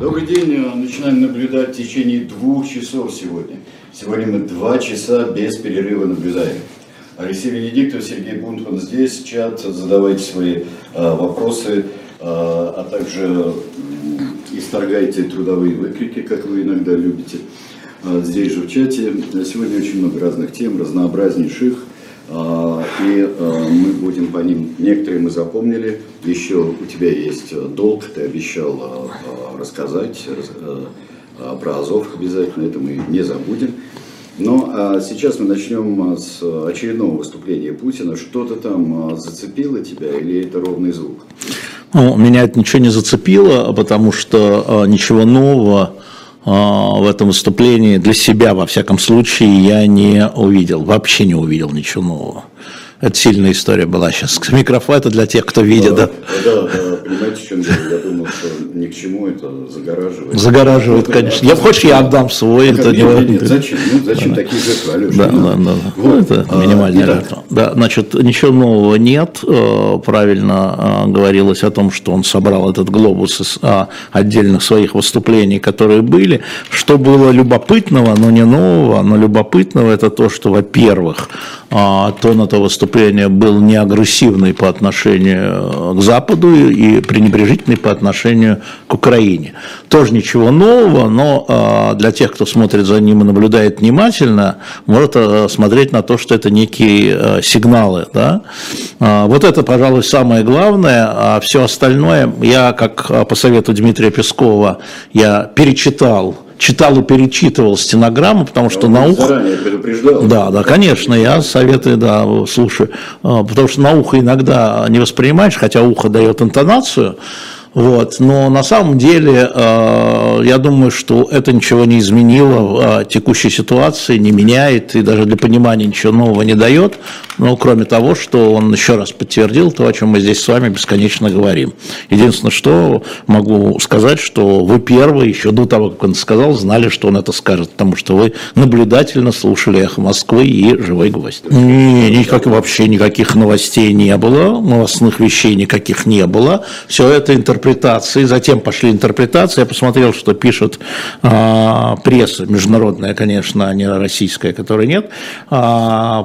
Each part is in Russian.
Добрый день. Начинаем наблюдать в течение двух часов сегодня. Сегодня мы два часа без перерыва наблюдаем. Алексей Венедиктов, Сергей Бунтман здесь, чат, задавайте свои э, вопросы, э, а также э, исторгайте трудовые выкрики, как вы иногда любите. Э, здесь же в чате. Сегодня очень много разных тем, разнообразнейших. Э, и э, мы будем по ним, некоторые мы запомнили, еще у тебя есть долг, ты обещал рассказать про Азов обязательно, это мы не забудем. Но а сейчас мы начнем с очередного выступления Путина. Что-то там зацепило тебя или это ровный звук? Ну, меня это ничего не зацепило, потому что ничего нового в этом выступлении для себя, во всяком случае, я не увидел, вообще не увидел ничего нового. Это сильная история была сейчас. Микрофон это для тех, кто видит, да? Да, да, понимаете, в чем дело? Я думал, что ни к чему это загораживает. Загораживает, конечно. Я хочешь, я отдам свой. это не нет, нет, зачем? Ну, зачем да. такие жертвы, Алеша? Да, да, да. Вот. Это а, минимальная жертва. Да, значит, ничего нового нет. Э, правильно э, говорилось о том, что он собрал этот глобус из а, отдельных своих выступлений, которые были. Что было любопытного, но не нового, но любопытного, это то, что, во-первых, тон этого выступления был не агрессивный по отношению к Западу и пренебрежительный по отношению к Украине. Тоже ничего нового, но а, для тех, кто смотрит за ним и наблюдает внимательно, может а, смотреть на то, что это некие сигналы. Да? Вот это, пожалуй, самое главное, а все остальное, я, как по совету Дмитрия Пескова, я перечитал читал и перечитывал стенограмму, потому что на ухо... Да, да, конечно, я советую, да, слушаю, а, потому что на ухо иногда не воспринимаешь, хотя ухо дает интонацию, вот. Но на самом деле, э, я думаю, что это ничего не изменило в э, текущей ситуации, не меняет и даже для понимания ничего нового не дает. Ну, кроме того, что он еще раз подтвердил то, о чем мы здесь с вами бесконечно говорим. Единственное, что могу сказать, что вы первые, еще до того, как он сказал, знали, что он это скажет, потому что вы наблюдательно слушали «Эхо Москвы» и «Живой гвоздь». Не, никак, вообще никаких новостей не было, новостных вещей никаких не было. Все это интерпретации, затем пошли интерпретации. Я посмотрел, что пишет а, пресса международная, конечно, а не российская, которой нет, а,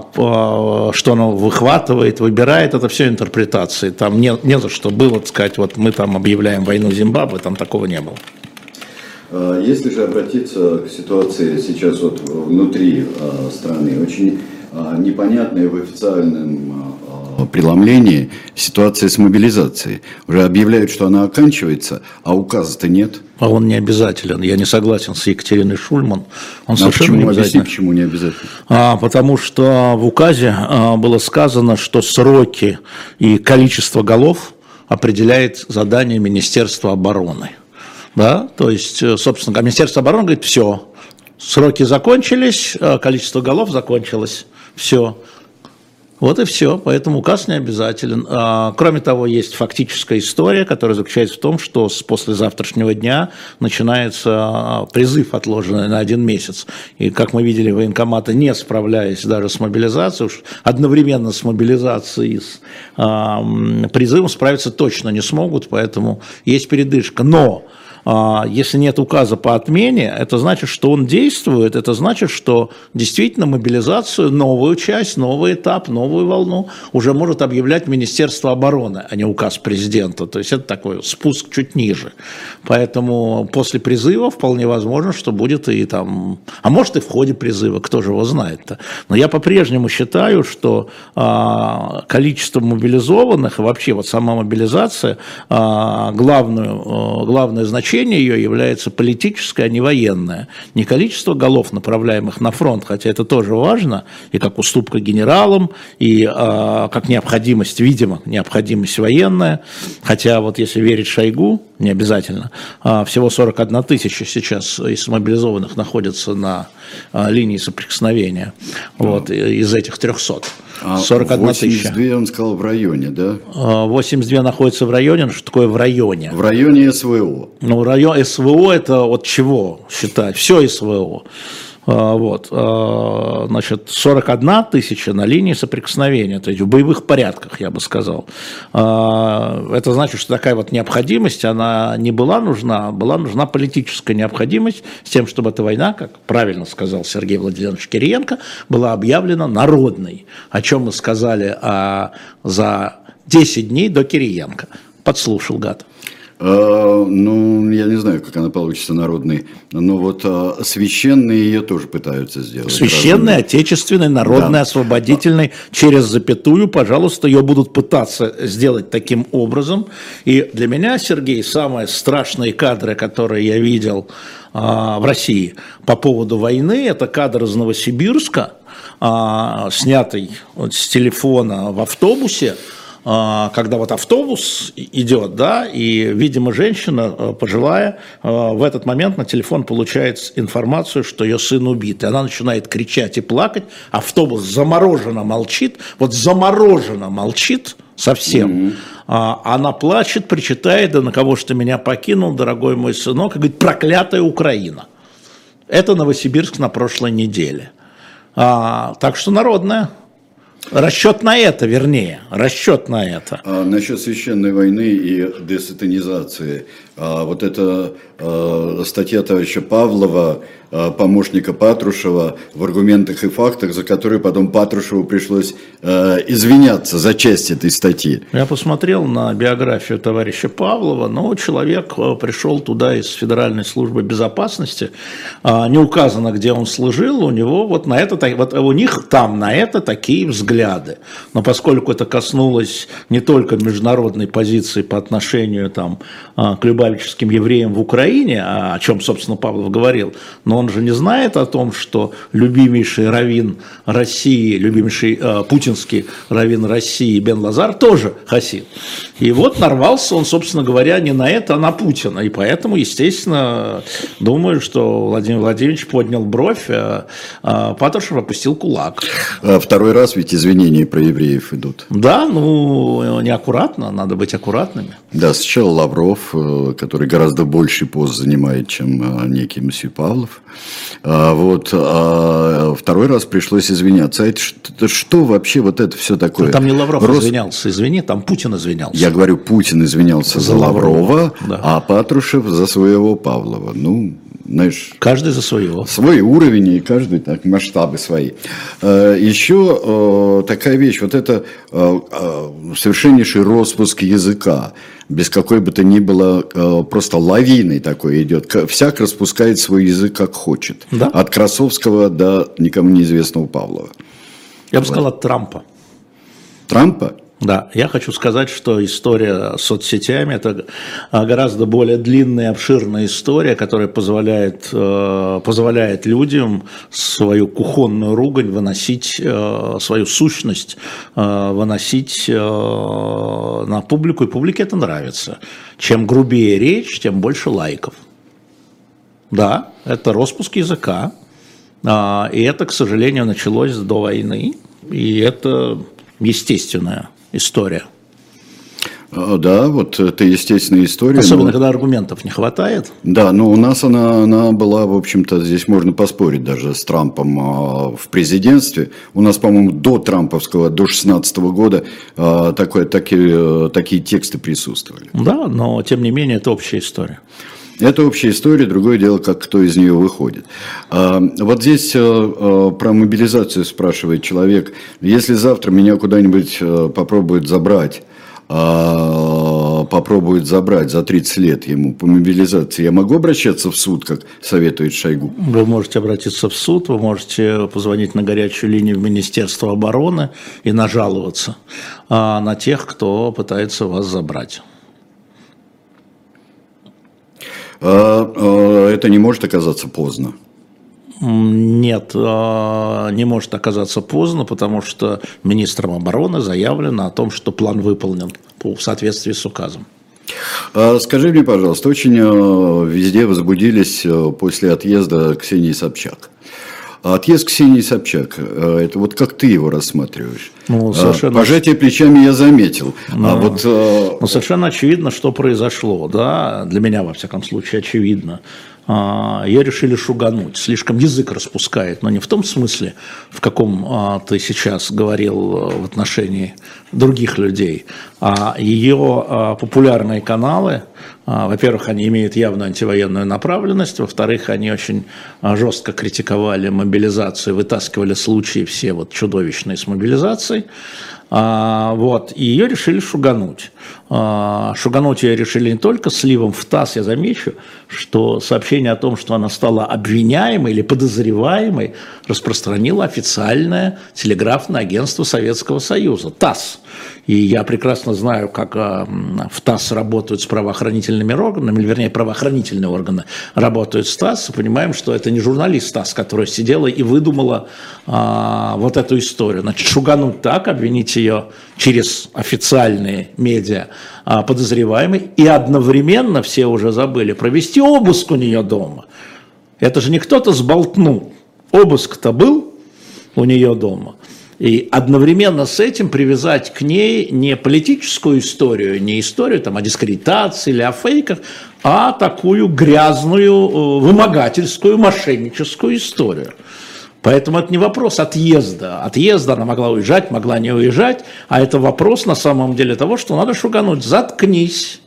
что оно выхватывает, выбирает, это все интерпретации. Там не, не за что было сказать, вот мы там объявляем войну Зимбабве, там такого не было. А, если же обратиться к ситуации сейчас вот внутри а, страны, очень а, непонятная в официальном преломлении ситуация с мобилизацией. Уже объявляют, что она оканчивается, а указа-то нет. А он не обязателен. Я не согласен с Екатериной Шульман. Он а совершенно почему? не обязательно. Объясни, почему не обязательно? А, потому что в указе а, было сказано, что сроки и количество голов определяет задание Министерства обороны. Да? То есть, э, собственно, Министерство обороны говорит, все, сроки закончились, а количество голов закончилось, все. Вот и все, поэтому указ не обязателен. А, кроме того, есть фактическая история, которая заключается в том, что с послезавтрашнего дня начинается а, призыв, отложенный на один месяц. И, как мы видели, военкоматы, не справляясь даже с мобилизацией, уж одновременно с мобилизацией с а, призывом справиться точно не смогут, поэтому есть передышка. Но если нет указа по отмене, это значит, что он действует, это значит, что действительно мобилизацию, новую часть, новый этап, новую волну уже может объявлять Министерство обороны, а не указ президента. То есть это такой спуск чуть ниже. Поэтому после призыва вполне возможно, что будет и там, а может и в ходе призыва, кто же его знает-то. Но я по-прежнему считаю, что а, количество мобилизованных, вообще вот сама мобилизация, а, главную, а, главное значение значение ее является политическое, а не военное. Не количество голов, направляемых на фронт, хотя это тоже важно, и как уступка генералам, и э, как необходимость, видимо, необходимость военная, хотя вот если верить Шойгу, не обязательно, э, всего 41 тысяча сейчас из мобилизованных находится на э, линии соприкосновения, вот, из этих 300. 41 82, тысяча. 82, он сказал, в районе, да? 82 находится в районе. Что такое в районе? В районе СВО. Ну, район СВО это от чего считать? Все СВО. А, вот, а, значит, 41 тысяча на линии соприкосновения, то есть в боевых порядках, я бы сказал. А, это значит, что такая вот необходимость, она не была нужна, была нужна политическая необходимость с тем, чтобы эта война, как правильно сказал Сергей Владимирович Кириенко, была объявлена народной, о чем мы сказали за 10 дней до Кириенко. Подслушал гад. А, ну, я не знаю, как она получится народной, но вот а, священные ее тоже пытаются сделать. Священный, отечественный, народный, да. освободительный, через запятую, пожалуйста, ее будут пытаться сделать таким образом. И для меня, Сергей, самые страшные кадры, которые я видел а, в России по поводу войны, это кадр из Новосибирска, снятый с телефона в автобусе, когда вот автобус идет, да, и, видимо, женщина э, пожилая э, в этот момент на телефон получает информацию, что ее сын убит. И она начинает кричать и плакать, автобус замороженно молчит, вот замороженно молчит совсем. Mm-hmm. Она плачет, причитает, да на кого что меня покинул, дорогой мой сынок, и говорит, проклятая Украина. Это Новосибирск на прошлой неделе. А, так что народная. Расчет на это, вернее, расчет на это. А насчет священной войны и десатанизации. А вот эта а, статья товарища Павлова Э, помощника Патрушева в аргументах и фактах, за которые потом Патрушеву пришлось э, извиняться за часть этой статьи. Я посмотрел на биографию товарища Павлова, но человек э, пришел туда из Федеральной службы безопасности, э, не указано, где он служил, у него вот на это, вот у них там на это такие взгляды. Но поскольку это коснулось не только международной позиции по отношению там, э, к любавическим евреям в Украине, о чем, собственно, Павлов говорил, но он же не знает о том, что любимейший раввин России, любимейший э, путинский раввин России Бен Лазар тоже хасид. И вот нарвался он, собственно говоря, не на это, а на Путина. И поэтому, естественно, думаю, что Владимир Владимирович поднял бровь, а, а Патрушев опустил кулак. А второй раз ведь извинения про евреев идут. Да, ну, неаккуратно, надо быть аккуратными. Да, сначала Лавров, э, который гораздо больше пост занимает, чем э, некий Мсью Павлов. А, вот, а второй раз пришлось извиняться. А это что, что вообще вот это все такое? Там не Лавров Рос... извинялся, извини, там Путин извинялся. Я говорю, Путин извинялся за, за Лаврова, Лаврова да. а Патрушев за своего Павлова. Ну, знаешь, каждый за своего. Свой уровень и каждый так масштабы свои. Э, Еще э, такая вещь, вот это э, совершеннейший распуск языка без какой бы то ни было просто лавиной такой идет. Всяк распускает свой язык как хочет. Да? От Красовского до никому неизвестного Павлова. Я бы сказал, от Трампа. Трампа? Да, я хочу сказать, что история с соцсетями – это а, гораздо более длинная и обширная история, которая позволяет, э, позволяет людям свою кухонную ругань выносить, э, свою сущность э, выносить на публику, и публике это нравится. Чем грубее речь, тем больше лайков. Да, это распуск языка, а, и это, к сожалению, началось до войны, и это естественная история. А, да, вот это естественная история. Особенно, но... когда аргументов не хватает. Да, но у нас она, она была, в общем-то, здесь можно поспорить даже с Трампом а, в президентстве. У нас, по-моему, до Трамповского, до 16 года а, такое, такие, такие тексты присутствовали. Да, но тем не менее это общая история. Это общая история, другое дело, как кто из нее выходит. Вот здесь про мобилизацию спрашивает человек. Если завтра меня куда-нибудь попробуют забрать, попробуют забрать за 30 лет ему по мобилизации, я могу обращаться в суд, как советует Шойгу? Вы можете обратиться в суд, вы можете позвонить на горячую линию в Министерство обороны и нажаловаться на тех, кто пытается вас забрать. А, а, это не может оказаться поздно. Нет, а, не может оказаться поздно, потому что министром обороны заявлено о том, что план выполнен в соответствии с указом. Скажи мне, пожалуйста, очень везде возбудились после отъезда Ксении Собчак. А отъезд Ксении Собчак, э, это вот как ты его рассматриваешь? Ну, а, совершенно... Пожатие плечами я заметил. А ну, а вот... Э, ну, совершенно очевидно, что произошло. Да? Для меня, во всяком случае, очевидно. а, ее решили шугануть. Слишком язык распускает, но не в том смысле, в каком а, ты сейчас говорил э, в отношении других людей. А ее а, популярные каналы, во-первых, они имеют явно антивоенную направленность, во-вторых, они очень жестко критиковали мобилизацию, вытаскивали случаи все вот чудовищные с мобилизацией. Вот, и ее решили шугануть. А, шугануть ее решили не только сливом в ТАСС, я замечу, что сообщение о том, что она стала обвиняемой или подозреваемой, распространило официальное телеграфное агентство Советского Союза, ТАСС. И я прекрасно знаю, как а, в ТАСС работают с правоохранительными органами, или вернее, правоохранительные органы работают с ТАСС, и понимаем, что это не журналист ТАСС, которая сидела и выдумала а, вот эту историю. Значит, шугануть так, обвинить ее через официальные медиа а, подозреваемый, и одновременно, все уже забыли, провести обыск у нее дома. Это же не кто-то сболтнул. Обыск-то был у нее дома. И одновременно с этим привязать к ней не политическую историю, не историю там, о дискредитации или о фейках, а такую грязную, э, вымогательскую, мошенническую историю. Поэтому это не вопрос отъезда. Отъезда она могла уезжать, могла не уезжать, а это вопрос на самом деле того, что надо шугануть. Заткнись.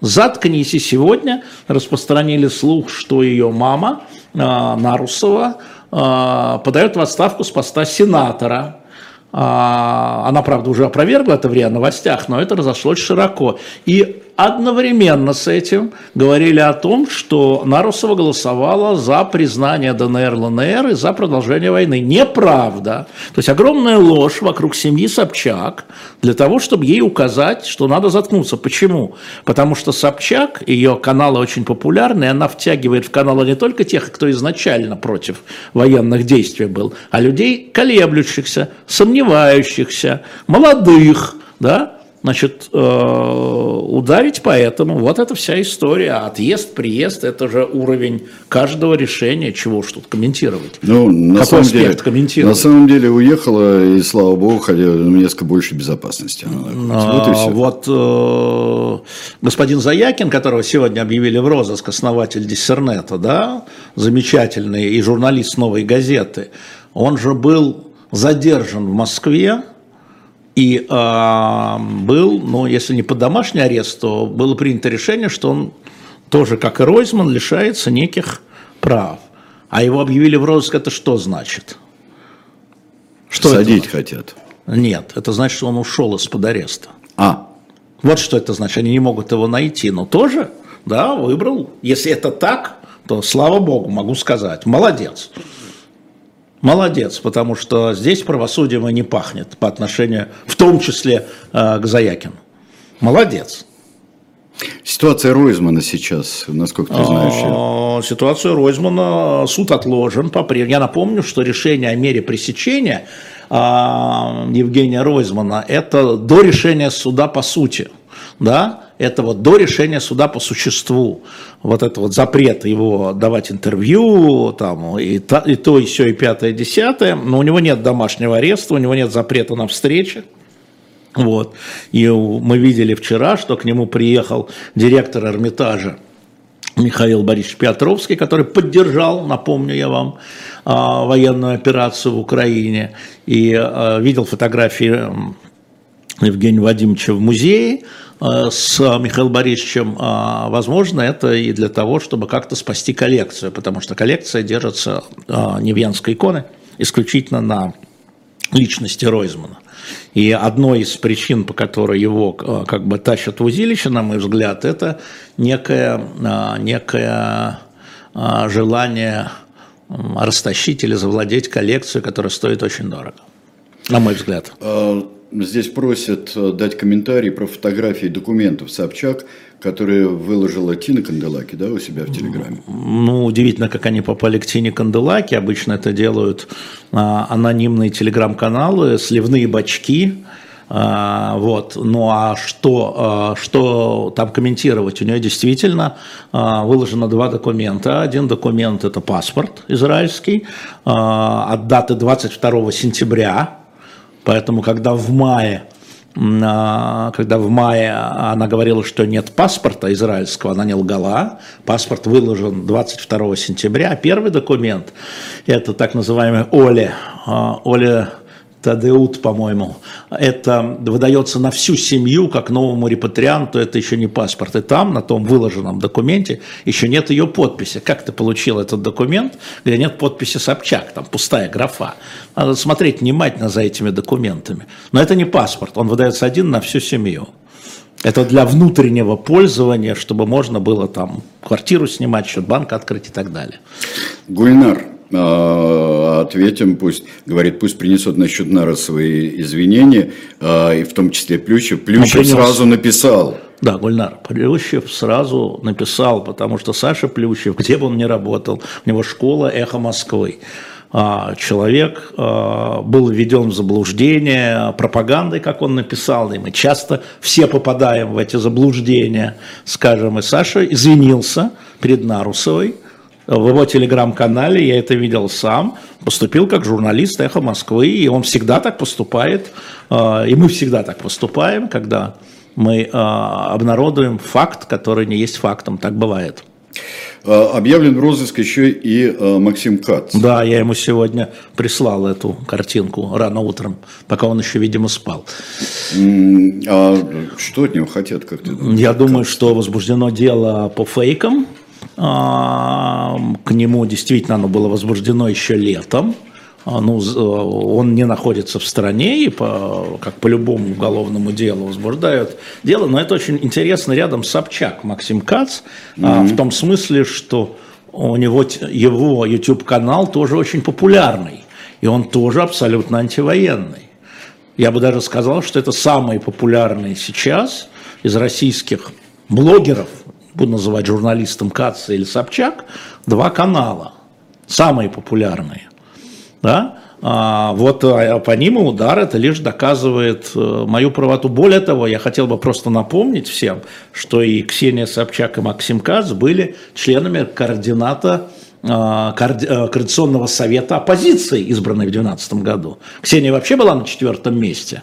Заткнись. И сегодня распространили слух, что ее мама э, Нарусова э, подает в отставку с поста сенатора. А, она, правда, уже опровергла это в РИА новостях, но это разошлось широко. И одновременно с этим говорили о том, что Нарусова голосовала за признание ДНР, ЛНР и за продолжение войны. Неправда. То есть огромная ложь вокруг семьи Собчак для того, чтобы ей указать, что надо заткнуться. Почему? Потому что Собчак, ее каналы очень популярны, она втягивает в каналы не только тех, кто изначально против военных действий был, а людей колеблющихся, сомневающихся, молодых, да, значит, э, ударить по этому. Вот это вся история. Отъезд, приезд – это же уровень каждого решения. Чего ж тут комментировать? Ну, на Какой самом деле, комментировать? На самом деле уехала, и слава богу, хотя несколько больше безопасности. А, вот и все. Вот э, господин Заякин, которого сегодня объявили в розыск, основатель Диссернета, да, замечательный и журналист «Новой газеты», он же был задержан в Москве, и э, был, ну, если не под домашний арест, то было принято решение, что он тоже, как и Ройзман, лишается неких прав. А его объявили в розыск, это что значит? Что Садить это? хотят. Нет, это значит, что он ушел из-под ареста. А. Вот что это значит. Они не могут его найти, но тоже, да, выбрал. Если это так, то слава богу, могу сказать. Молодец. Молодец, потому что здесь правосудием и не пахнет по отношению, в том числе э, к Заякину. Молодец. Ситуация Ройзмана сейчас, насколько ты знаешь? А, ситуация Ройзмана, суд отложен по-прежнему. Я напомню, что решение о мере пресечения а, Евгения Ройзмана – это до решения суда по сути. Да? Это вот до решения суда по существу, вот это вот запрет его давать интервью, там, и, то, и то, и все, и пятое, и десятое, но у него нет домашнего ареста, у него нет запрета на встречи, вот, и мы видели вчера, что к нему приехал директор Эрмитажа, Михаил Борисович Петровский, который поддержал, напомню я вам, а, военную операцию в Украине, и а, видел фотографии Евгения Вадимовича в музее, с Михаилом Борисовичем, э, возможно, это и для того, чтобы как-то спасти коллекцию, потому что коллекция держится э, Невьянской иконы исключительно на личности Ройзмана. И одной из причин, по которой его как бы тащат в узилище, на мой взгляд, это некое, некое желание растащить или завладеть коллекцию, которая стоит очень дорого, на мой взгляд. Здесь просят э, дать комментарий про фотографии документов Собчак, которые выложила Тина Канделаки да, у себя в Телеграме. Ну, удивительно, как они попали к Тине Канделаки. Обычно это делают а, анонимные телеграм-каналы, сливные бачки. А, вот. Ну а что, а, что там комментировать? У нее действительно а, выложено два документа. Один документ это паспорт израильский а, от даты 22 сентября Поэтому, когда в мае а, когда в мае она говорила, что нет паспорта израильского, она не лгала. Паспорт выложен 22 сентября. Первый документ – это так называемый ОЛЕ, а, ОЛЕ Тадеут, по-моему, это выдается на всю семью, как новому репатрианту, это еще не паспорт. И там, на том выложенном документе, еще нет ее подписи. Как ты получил этот документ, где нет подписи Собчак, там пустая графа. Надо смотреть внимательно за этими документами. Но это не паспорт, он выдается один на всю семью. Это для внутреннего пользования, чтобы можно было там квартиру снимать, счет банка открыть и так далее. Гульнар, ответим, пусть, говорит, пусть принесут насчет Нара свои извинения, а, и в том числе Плющев. Плющев сразу написал. Да, Гульнар Плющев сразу написал, потому что Саша Плющев, где бы он ни работал, у него школа «Эхо Москвы». А, человек был введен в заблуждение пропагандой, как он написал, и мы часто все попадаем в эти заблуждения, скажем, и Саша извинился перед Нарусовой, в его телеграм-канале, я это видел сам, поступил как журналист «Эхо Москвы», и он всегда так поступает, э, и мы всегда так поступаем, когда мы э, обнародуем факт, который не есть фактом, так бывает. Э, объявлен в розыск еще и Максим Кац. Да, я ему сегодня прислал эту картинку рано утром, пока он еще, видимо, спал. А что от него хотят, как ты думаешь? Я думаю, что возбуждено дело по фейкам, а, к нему действительно оно было возбуждено еще летом. А, ну, э, он не находится в стране, и по, как по любому уголовному делу возбуждают дело, но это очень интересно рядом Собчак Максим Кац, mm-hmm. в том смысле, что у него его YouTube-канал тоже очень популярный, и он тоже абсолютно антивоенный. Я бы даже сказал, что это самый популярный сейчас из российских блогеров, буду называть журналистом Каца или Собчак, два канала, самые популярные. Да? А, вот а, по ним удар это лишь доказывает э, мою правоту. Более того, я хотел бы просто напомнить всем, что и Ксения Собчак и Максим Кац были членами координата а, э, Координационного совета оппозиции, избранной в 2012 году. Ксения вообще была на четвертом месте,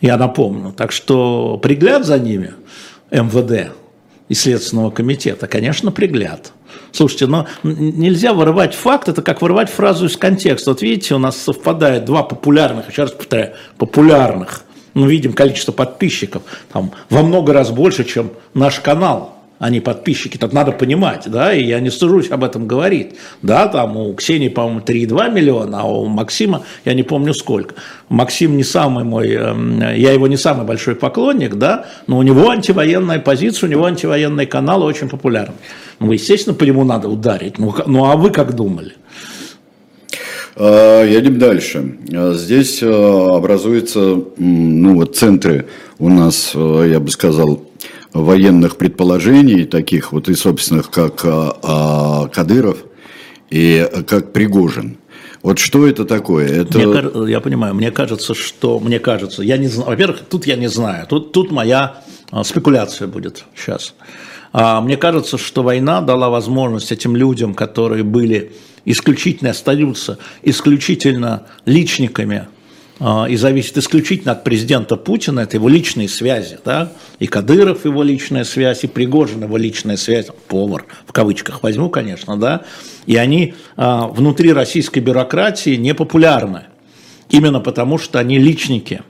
я напомню. Так что пригляд за ними МВД и Следственного комитета, конечно, пригляд. Слушайте, но нельзя вырывать факт, это как вырывать фразу из контекста. Вот видите, у нас совпадает два популярных, еще раз повторяю, популярных, мы видим количество подписчиков, там во много раз больше, чем наш канал они подписчики, так надо понимать, да, и я не стыжусь об этом говорить, да, там у Ксении, по-моему, 3,2 миллиона, а у Максима, я не помню сколько. Максим не самый мой, эм, я его не самый большой поклонник, да, но у него антивоенная позиция, у него антивоенный канал очень популярный. Ну, естественно, по нему надо ударить, ну, ну а вы как думали? А, едем дальше. А, здесь образуются ну, вот центры у нас, я бы сказал, военных предположений, таких вот и собственных, как а, а, Кадыров и как Пригожин. Вот что это такое? Это... Мне, я понимаю, мне кажется, что, мне кажется, я не знаю, во-первых, тут я не знаю, тут, тут моя а, спекуляция будет сейчас. А, мне кажется, что война дала возможность этим людям, которые были исключительно, остаются исключительно личниками и зависит исключительно от президента Путина, это его личные связи, да, и Кадыров его личная связь, и Пригожин его личная связь, повар, в кавычках возьму, конечно, да, и они а, внутри российской бюрократии не популярны, именно потому что они личники.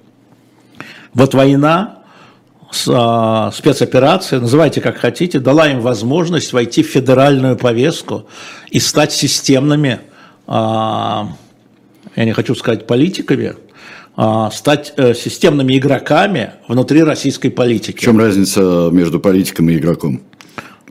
Вот война, а, спецоперация, называйте как хотите, дала им возможность войти в федеральную повестку и стать системными, я не хочу сказать политиками, а, стать э, системными игроками внутри российской политики. В чем разница между политиком и игроком?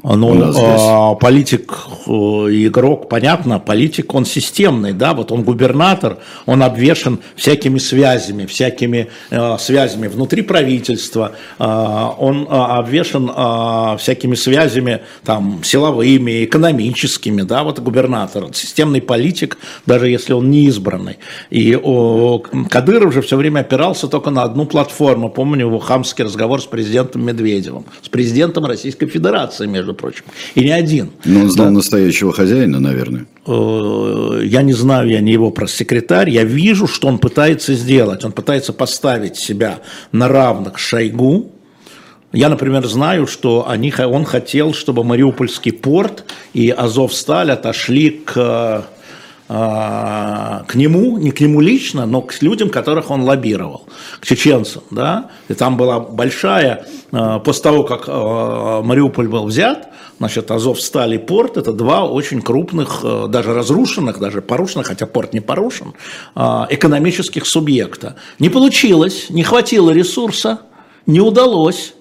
Ну, а, политик и игрок, понятно, политик, он системный, да, вот он губернатор, он обвешен всякими связями, всякими э, связями внутри правительства, э, он э, обвешен э, всякими связями там силовыми, экономическими, да, вот губернатор, системный политик, даже если он не избранный. И о, Кадыров же все время опирался только на одну платформу, помню его хамский разговор с президентом Медведевым, с президентом Российской Федерации, между между прочим. И не один. Но он знал да. настоящего хозяина, наверное. Э, я не знаю, я не его пресс-секретарь. Я вижу, что он пытается сделать. Он пытается поставить себя на равных Шойгу, я, например, знаю, что они, он хотел, чтобы Мариупольский порт и Азовсталь отошли к а, к нему, не к нему лично, но к людям, которых он лоббировал, к чеченцам, да, и там была большая, а, после того, как а, Мариуполь был взят, значит, Азов стали порт, это два очень крупных, даже разрушенных, даже порушенных, хотя порт не порушен, экономических субъекта. Не получилось, не хватило ресурса, не удалось,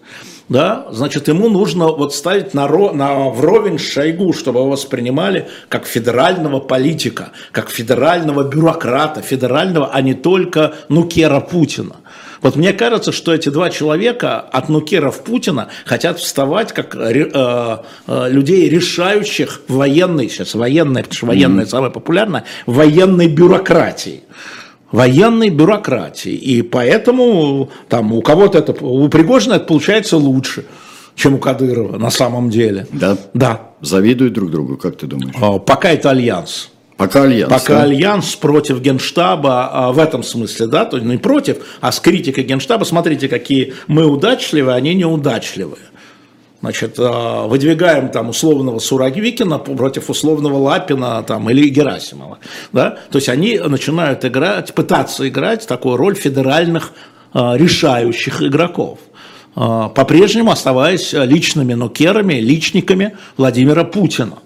да, значит, ему нужно вот ставить на, на вровень Шойгу, чтобы его воспринимали как федерального политика, как федерального бюрократа, федерального, а не только нукера Путина. Вот мне кажется, что эти два человека от нукеров Путина хотят вставать как э, э, людей, решающих военной, сейчас военной, потому что военная mm-hmm. самая популярная, военной бюрократии военной бюрократии. И поэтому там, у кого-то это, у Пригожина это получается лучше, чем у Кадырова на самом деле. Да? Да. Завидуют друг другу, как ты думаешь? А, пока это альянс. Пока альянс. Пока да? альянс против генштаба а, в этом смысле, да, то есть не против, а с критикой генштаба. Смотрите, какие мы удачливые, они неудачливые значит, э, выдвигаем там условного Сурагвикина против условного Лапина там, или Герасимова. Да? То есть они начинают играть, пытаться играть такую роль федеральных э, решающих игроков э, по-прежнему оставаясь личными нукерами, личниками Владимира Путина.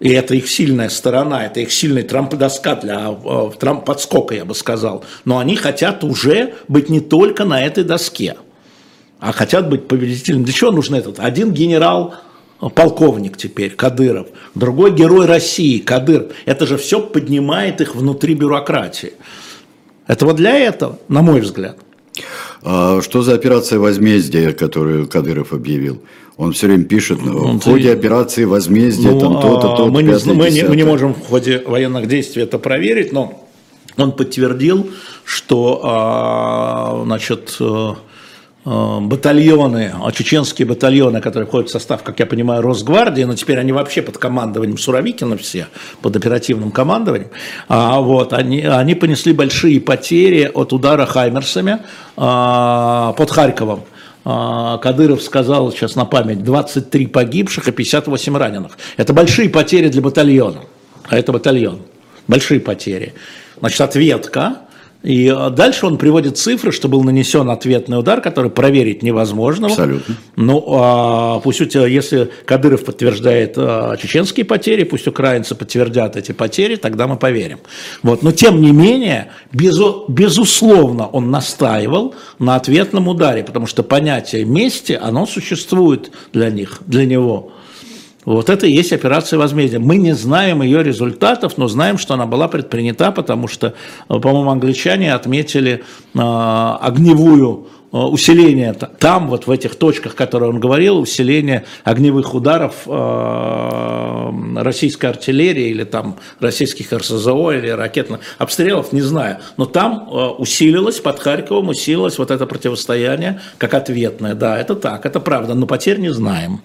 И это их сильная сторона, это их сильный трамп-доска для трамп-подскока, я бы сказал. Но они хотят уже быть не только на этой доске – а хотят быть победителем. Для чего нужен этот? Один генерал, полковник теперь, Кадыров, другой герой России, Кадыр. Это же все поднимает их внутри бюрократии. Это вот для этого, на мой взгляд. А что за операция возмездия, которую Кадыров объявил? Он все время пишет, ну, Он в ходе операции возмездия, ну, там то-то, то-то, мы, не, мы, не, мы не можем в ходе военных действий это проверить, но он подтвердил, что а, значит, э, Э, батальоны, а чеченские батальоны, которые входят в состав, как я понимаю, Росгвардии, но теперь они вообще под командованием Суровикина все, под оперативным командованием, а вот, они, они понесли большие потери от удара Хаймерсами а, под Харьковом. А, Кадыров сказал сейчас на память 23 погибших и 58 раненых. Это большие потери для батальона. А это батальон. Большие потери. Значит, ответка и а, дальше он приводит цифры, что был нанесен ответный удар, который проверить невозможно. Абсолютно. Ну, а, пусть, если Кадыров подтверждает а, чеченские потери, пусть украинцы подтвердят эти потери, тогда мы поверим. Вот. Но тем не менее, безу, безусловно, он настаивал на ответном ударе, потому что понятие мести, оно существует для них, для него. Вот это и есть операция возмездия. Мы не знаем ее результатов, но знаем, что она была предпринята, потому что, э, по-моему, англичане отметили э, огневую Э, усиление там, вот в этих точках, которые он говорил, усиление огневых ударов э, российской артиллерии или там российских РСЗО или ракетных обстрелов, не знаю. Но там э, усилилось, под Харьковом усилилось вот это противостояние как ответное. Да, это так, это правда, но потерь не знаем.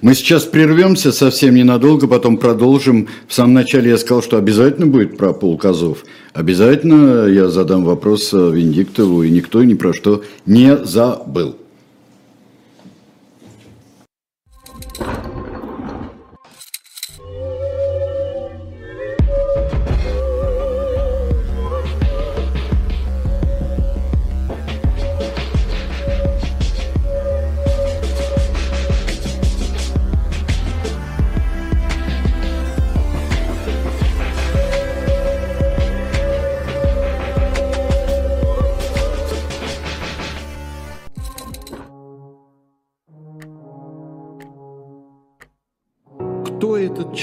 Мы сейчас прервемся совсем ненадолго, потом продолжим. В самом начале я сказал, что обязательно будет про полк Азов. Обязательно я задам вопрос Виндиктову, и никто ни про что не забыл.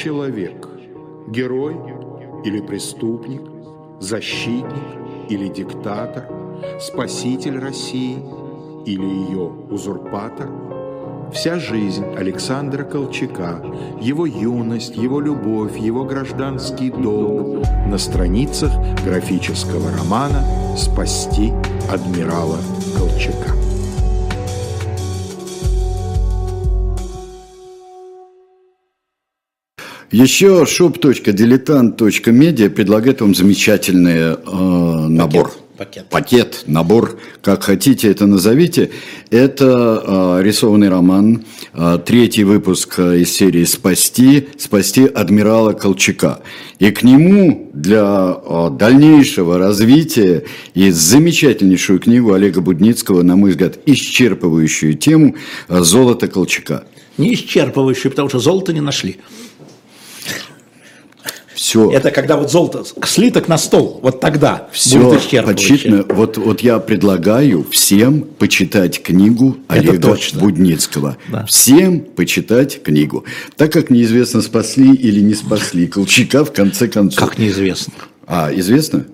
Человек? Герой или преступник? Защитник или диктатор? Спаситель России или ее узурпатор? Вся жизнь Александра Колчака, его юность, его любовь, его гражданский долг на страницах графического романа «Спасти адмирала Колчака». Еще shop.diletant.media предлагает вам замечательный э, набор. Пакет. Пакет, набор, как хотите это назовите. Это э, рисованный роман, э, третий выпуск э, из серии «Спасти», «Спасти адмирала Колчака». И к нему для э, дальнейшего развития и замечательнейшую книгу Олега Будницкого, на мой взгляд, исчерпывающую тему «Золото Колчака». Не исчерпывающую, потому что золото не нашли. Все. Это когда вот золото, слиток на стол, вот тогда Все будет почитано. Вот, вот я предлагаю всем почитать книгу Олега. Будницкого. Да. Всем почитать книгу. Так как неизвестно, спасли или не спасли Колчака в конце концов. Как неизвестно. А, известно?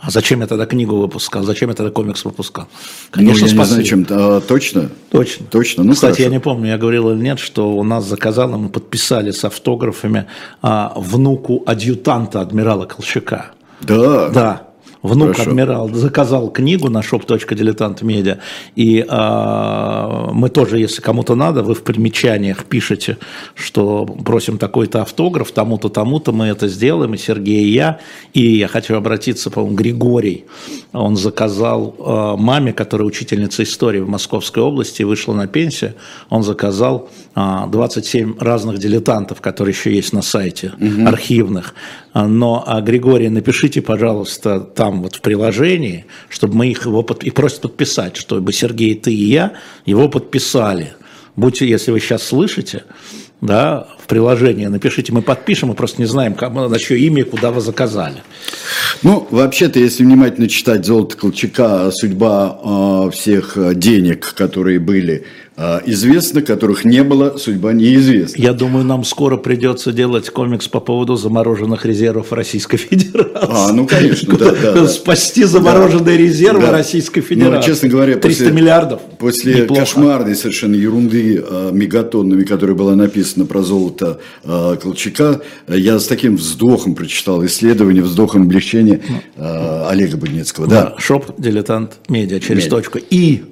А зачем я тогда книгу выпускал? Зачем я тогда комикс выпускал? ну, я не спасли. знаю, чем. а, точно? Точно. Точно. Ну, Кстати, я хорошо. не помню, я говорил или нет, что у нас заказал, и мы подписали с автографами а, внуку адъютанта адмирала Колчака. Да. Да. Внук Хорошо. адмирал заказал книгу на shop.diletant.media, и а, мы тоже, если кому-то надо, вы в примечаниях пишете, что просим такой-то автограф, тому-то, тому-то, мы это сделаем, и Сергей, и я, и я хочу обратиться, по-моему, Григорий, он заказал а, маме, которая учительница истории в Московской области, вышла на пенсию, он заказал 27 разных дилетантов, которые еще есть на сайте, архивных, А, но, а, Григорий, напишите, пожалуйста, там вот в приложении, чтобы мы их его под... и просят подписать, чтобы Сергей, ты и я его подписали. Будьте, если вы сейчас слышите, да, в приложении напишите, мы подпишем, мы просто не знаем, кому, на чье имя и куда вы заказали. Ну, вообще-то, если внимательно читать «Золото Колчака», судьба э, всех денег, которые были, э, известна, которых не было, судьба неизвестна. Я думаю, нам скоро придется делать комикс по поводу замороженных резервов Российской Федерации. А, ну, конечно, да, да, да. Спасти замороженные резервы Да. Российской Ну, Федерации. честно говоря, 300 после- миллиардов. После Неплохо. кошмарной совершенно ерунды э, мегатоннами, которая была написана про золото э, Колчака, я с таким вздохом прочитал исследование, вздохом облегчения э, Олега Будницкого. Да. Да, шоп дилетант медиа через Медиа. точку. И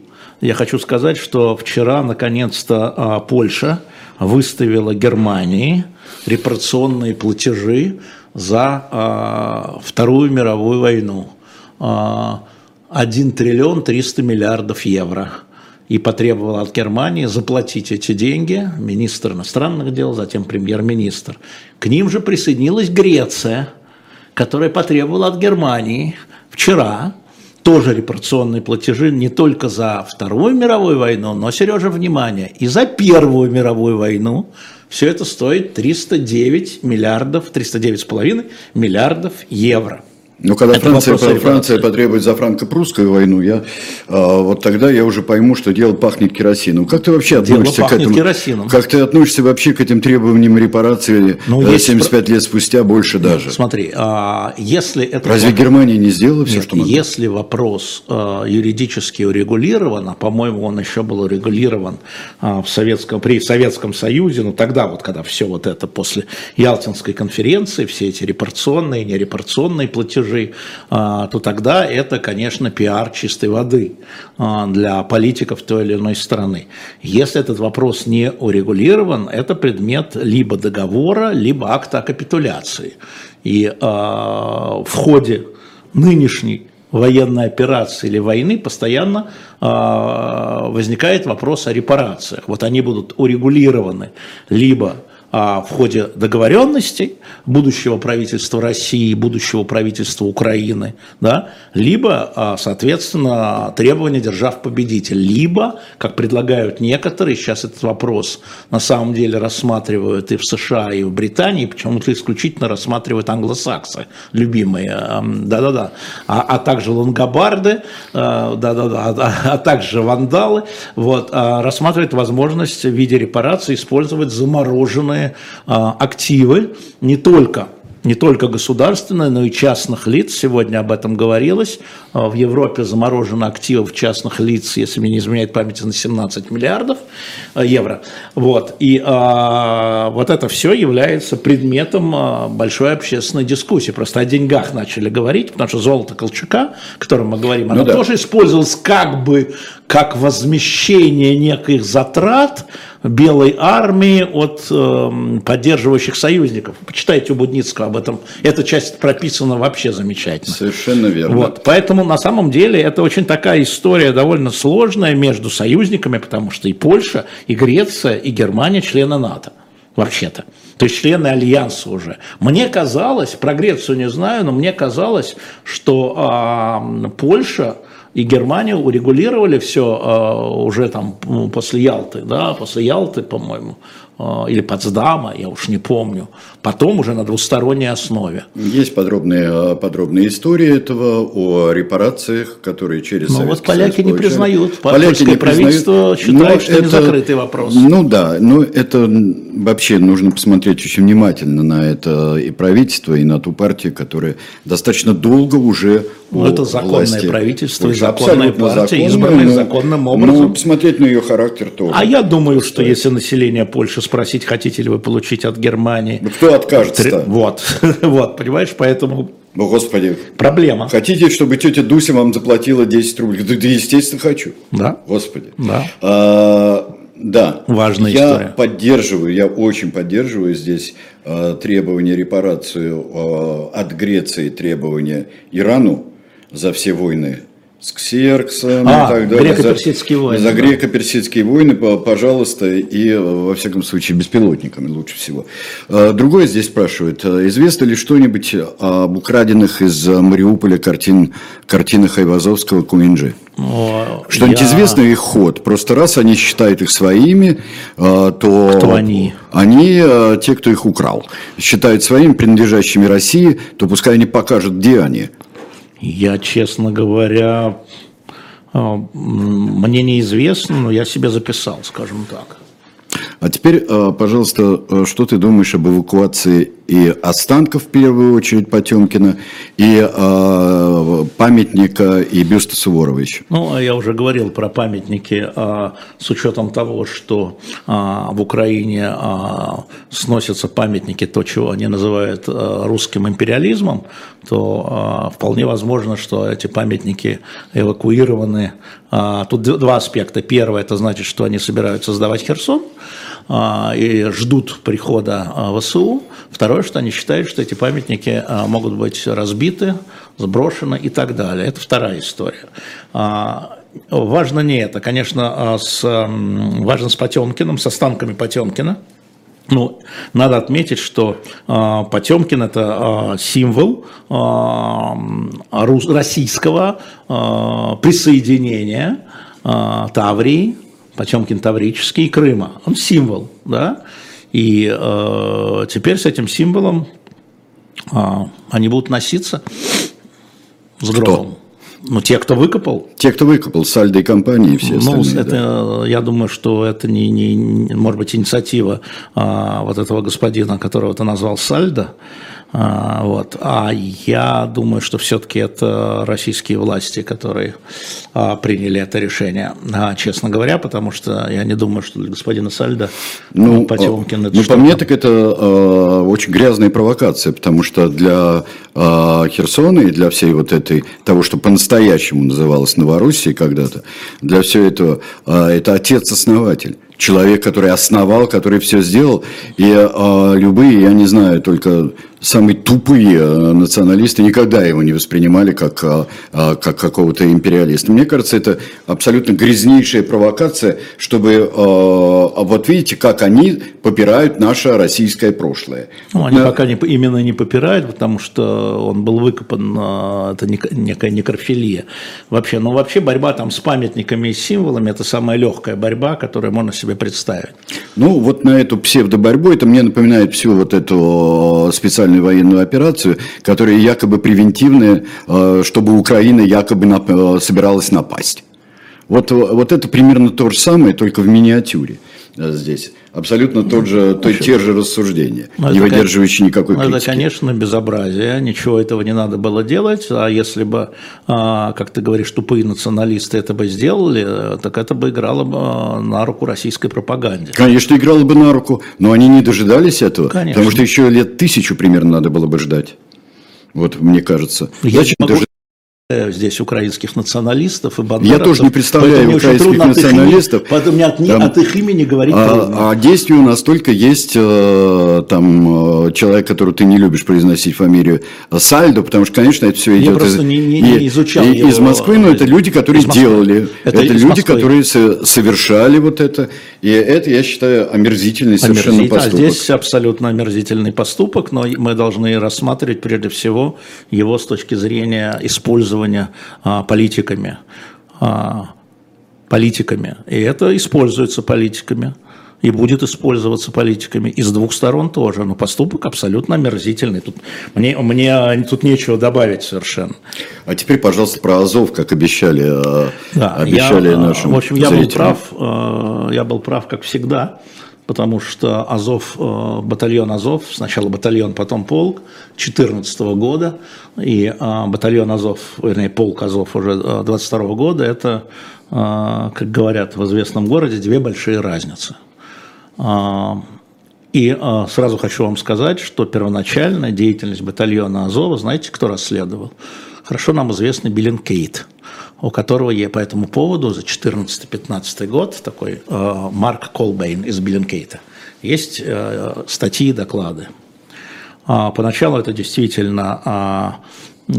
я хочу сказать, что вчера наконец-то а, Польша выставила Германии репарационные платежи за а, Вторую мировую войну. А, 1 триллион 300 миллиардов евро. И потребовала от Германии заплатить эти деньги министр иностранных дел, затем премьер-министр. К ним же присоединилась Греция, которая потребовала от Германии вчера тоже репарационные платежи не только за Вторую мировую войну, но, Сережа, внимание, и за Первую мировую войну. Все это стоит 309 миллиардов, 309,5 миллиардов евро. Но когда Это Франция, Франция потребует за франко-прусскую войну, я, э, вот тогда я уже пойму, что дело пахнет керосином. Как ты вообще Дело относишься к этому? керосином. Как ты относишься вообще к этим требованиям репарации Ну, э, есть 75 лет спустя, больше даже? Смотри, а, если это... Разве Германия не сделала все, Нет, что могла? если вопрос э, юридически урегулирован, а по-моему он еще был урегулирован э, в Советском, при Советском Союзе, ну тогда вот, когда все вот это после Ялтинской конференции, все эти репарационные, нерепарационные платежи, э, то тогда это, конечно, пиар чистой воды э, для политиков той или иной страны. Если этот вопрос не урегулирован, это предмет либо договора, либо акта капитуляции. И э, в ходе нынешней военной операции или войны постоянно а, возникает вопрос о репарациях. Вот они будут урегулированы либо а, в ходе договоренностей будущего правительства России, будущего правительства Украины, да, либо, а, соответственно, требования держав-победитель, либо, как предлагают некоторые, сейчас этот вопрос на самом деле рассматривают и в США, и в Британии, почему-то исключительно рассматривают англосаксы, любимые, да-да-да, а, а также лонгобарды, э, да-да-да, а, а также вандалы, вот, а, рассматривают возможность в виде репарации использовать замороженные а, активы не только не только государственные, но и частных лиц. Сегодня об этом говорилось. А, В Европе заморожено активов частных лиц, если мне не изменяет память, на 17 миллиардов а, евро. Вот. И а, вот это все является предметом большой общественной дискуссии. Просто о деньгах начали говорить, потому что золото Колчака, о котором мы говорим, оно да. тоже использовалось как бы как возмещение неких затрат белой армии от э, поддерживающих союзников. Почитайте у Будницкого об этом. Эта часть прописана вообще замечательно. Совершенно верно. Вот. Поэтому на самом деле это очень такая история довольно сложная между союзниками, потому что и Польша, и Греция, и Германия члены НАТО. Вообще-то. То есть члены альянса уже. Мне казалось, про Грецию не знаю, но мне казалось, что а, Польша и Германия урегулировали все а, уже там ну, после Ялты, да, после Ялты, по-моему, или Потсдама, я уж не помню, потом уже на двусторонней основе. Есть подробные, а, подробные истории этого о репарациях, которые через Ну вот Советский поляки Союз не признают, Поляки не признают. правительство считает, Но что не закрытый вопрос. Ну да, но это вообще нужно посмотреть очень внимательно на это и правительство, и на ту партию, которая достаточно долго уже Ну, это законное власти. правительство Очень законная партия, законное, избранная но- законным образом. Но посмотреть на ее характер тоже. А я думаю, что если население Польши спросить, хотите ли вы получить от Германии... Ну, кто откажется-то? Тре- Вот, вот, понимаешь, поэтому Ну, господи, проблема. хотите, чтобы тетя Дуся вам заплатила 10 рублей? Да, да, естественно, хочу. Да. Господи. Да. А, да. Важная я история. поддерживаю, я очень поддерживаю здесь а, требования репарацию а, от Греции, требования Ирану за все войны с Ксерксом А, и так далее. греко-персидские войны, За да. греко-персидские войны, по- пожалуйста, и э, во всяком случае беспилотниками лучше всего. А, Другое здесь спрашивает, а, известно ли что-нибудь об украденных из Мариуполя картин, картинах Айвазовского Куинджи? Что-нибудь я- известно их ход? Просто раз они считают их своими, то... Кто они? Они те, кто их украл. Считают своими, принадлежащими России, то пускай они покажут, где они. Я, честно говоря, м, мне неизвестно, но я себе записал, скажем так. А теперь, а, пожалуйста, а, что ты думаешь об эвакуации и останков, в первую очередь, Потемкина, и а, памятника, и бюста Суворова еще? Ну, а я уже говорил про памятники а, с учетом того, что а, в Украине сносятся памятники, то, чего они называют русским империализмом, то вполне возможно, что эти памятники эвакуированы. Тут два аспекта. Первое, это значит, что они собираются сдавать Херсон и ждут прихода а, ВСУ. Второе, что они считают, что эти памятники а, могут быть разбиты, сброшены и так далее. Это вторая история. А, Важно не это, конечно, а с, важно с Потемкиным, с останками Потемкина. Ну, надо отметить, что э, Потемкин это э, символ э, рус- российского э, присоединения э, Таврии, Потемкин Таврический и Крыма. Он символ, да. И э, теперь с этим символом э, они будут носиться с гробом. Ну, те, кто выкопал, Те, кто выкопал, Сальдо и компании и все ну, остальные. это, да. я думаю, что это не, не- не- может быть, инициатива а, вот этого господина, которого ты назвал Сальдо. А, вот. а я думаю, что все-таки это российские власти, которые а, приняли это решение, а, честно говоря, потому что я не думаю, что для господина Сальдо Ну, Потемкин это ну, по мне, так это э, очень грязная провокация, потому что для э, Херсона и для всей вот этой, того, что по-настоящему называлось Новороссией когда-то, для всего этого, э, это отец-основатель. Человек, который основал, который все сделал. И э, любые, я не знаю, только самые тупые э, националисты никогда его не воспринимали как, э, э, как какого-то империалиста. Мне кажется, это абсолютно грязнейшая провокация, чтобы, а вот видите, как они попирают наше российское прошлое. Ну, они Да. пока не, именно не попирают, потому что он был выкопан, это нек- некая некрофилия. Вообще, но вообще борьба там с памятниками и символами – это самая легкая борьба, которую можно себе представить. Ну, вот на эту псевдоборьбу, это мне напоминает всю вот эту э, специальную военную операцию, которая якобы превентивная, э, чтобы Украина якобы э, собиралась напасть. Вот, э, вот это примерно то же самое, только в миниатюре э, здесь. Абсолютно тот же, то, те же рассуждения, Ну, не это, выдерживающие никакой ну, Это, критики. конечно, безобразие, ничего этого не надо было делать, а если бы, а, как ты говоришь, тупые националисты это бы сделали, э, так это бы играло бы а, на руку российской пропаганде. Конечно, играло бы на руку, но они не дожидались этого, Конечно. потому что еще лет тысячу примерно надо было бы ждать. Вот, мне кажется. Я Зачем могу- дожидаться? Здесь украинских националистов и Я тоже не представляю украинских националистов. Имени, поэтому от, там, от их имени говорить а, трудно. А действий у нас только есть э, там э, человек, который ты не любишь произносить фамилию Сальдо, потому что, конечно, это все идет из, не, не, не изучал и, его, из Москвы, но это люди, которые делали, это, это люди, Москвы. которые совершали вот это, и это, я считаю, омерзительный совершенно Омерзительно. поступок. А здесь абсолютно омерзительный поступок, но мы должны рассматривать прежде всего его с точки зрения использования использования а, политиками. А, политиками. И это используется политиками и будет использоваться политиками. И с двух сторон тоже. Но поступок абсолютно омерзительный. Тут, мне, мне тут нечего добавить совершенно. А теперь, пожалуйста, про Азов, как обещали, а, да, обещали я, нашим В общем, я был прав, э, я был прав, как всегда потому что Азов, э, батальон Азов, сначала батальон, потом полк 2014 года, и э, батальон Азов, вернее, полк Азов уже 22 э, года, это, как говорят в известном городе, две большие разницы. И сразу хочу вам сказать, что первоначальная деятельность батальона Азова, знаете, кто расследовал? Хорошо нам известный Bellingcat – у которого я по этому поводу за 2014-2015 год, такой э, Марк Колбейн из Bellingcat, есть э, статьи и доклады. А, поначалу это действительно, а,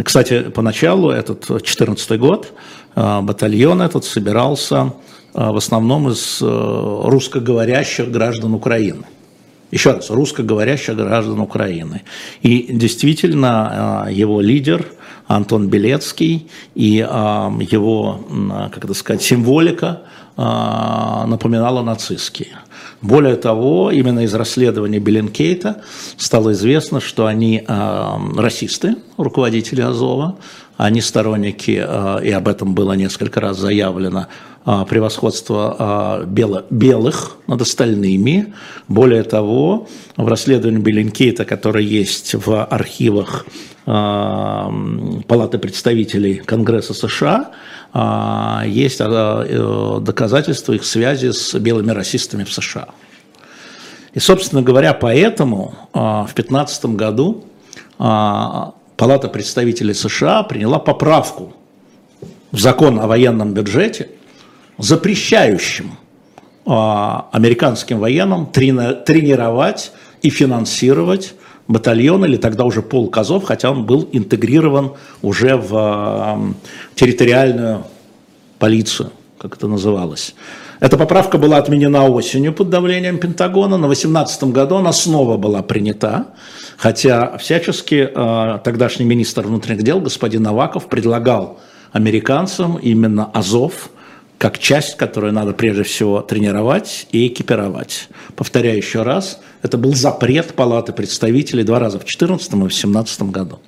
кстати, поначалу этот 2014 год а, батальон этот собирался в основном из э, русскоговорящих граждан Украины. Еще раз, русскоговорящих граждан Украины. И действительно его лидер – Антон Белецкий, и а, его, как это сказать, символика а, напоминала нацистские. Более того, именно из расследования Беленкейта стало известно, что они а, расисты, руководители Азова, они сторонники, и об этом было несколько раз заявлено, превосходства бело, белых над остальными. Более того, в расследовании Беленкейта, которое есть в архивах а, Палаты представителей Конгресса США, а, есть а, э, доказательства их связи с белыми расистами в США. И, собственно говоря, поэтому в 2015 году Палата представителей США приняла поправку в закон о военном бюджете, запрещающим американским военным тренировать и финансировать батальон или тогда уже полк Азов, хотя он был интегрирован уже в территориальную полицию, как это называлось. Эта поправка была отменена осенью под давлением Пентагона. На 2018 году она снова была принята, хотя всячески э, тогдашний министр внутренних дел господин Наваков предлагал американцам именно Азов как часть, которую надо прежде всего тренировать и экипировать. Повторяю еще раз, это был запрет Палаты представителей два раза в 2014 и 2017 году.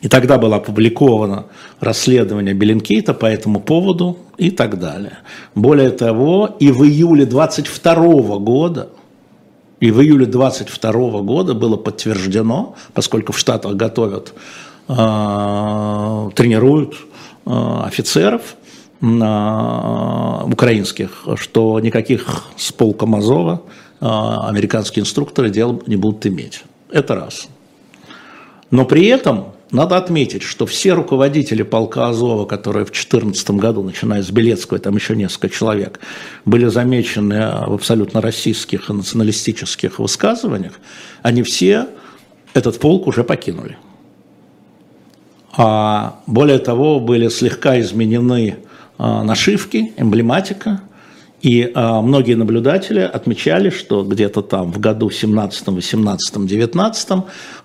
И тогда было опубликовано расследование Bellingcat по этому поводу и так далее. Более того, и в июле 22 года, и в июле 22 года было подтверждено, поскольку в Штатах готовят, э, тренируют э, офицеров, украинских, что никаких с полком Азова а, американские инструкторы дел не будут иметь. Это раз. Но при этом надо отметить, что все руководители полка Азова, которые в 2014 году, начиная с Белецкого, там еще несколько человек, были замечены в абсолютно российских и националистических высказываниях, они все этот полк уже покинули. А более того, были слегка изменены нашивки, эмблематика. И а, многие наблюдатели отмечали, что где-то там в году 17, 18, 19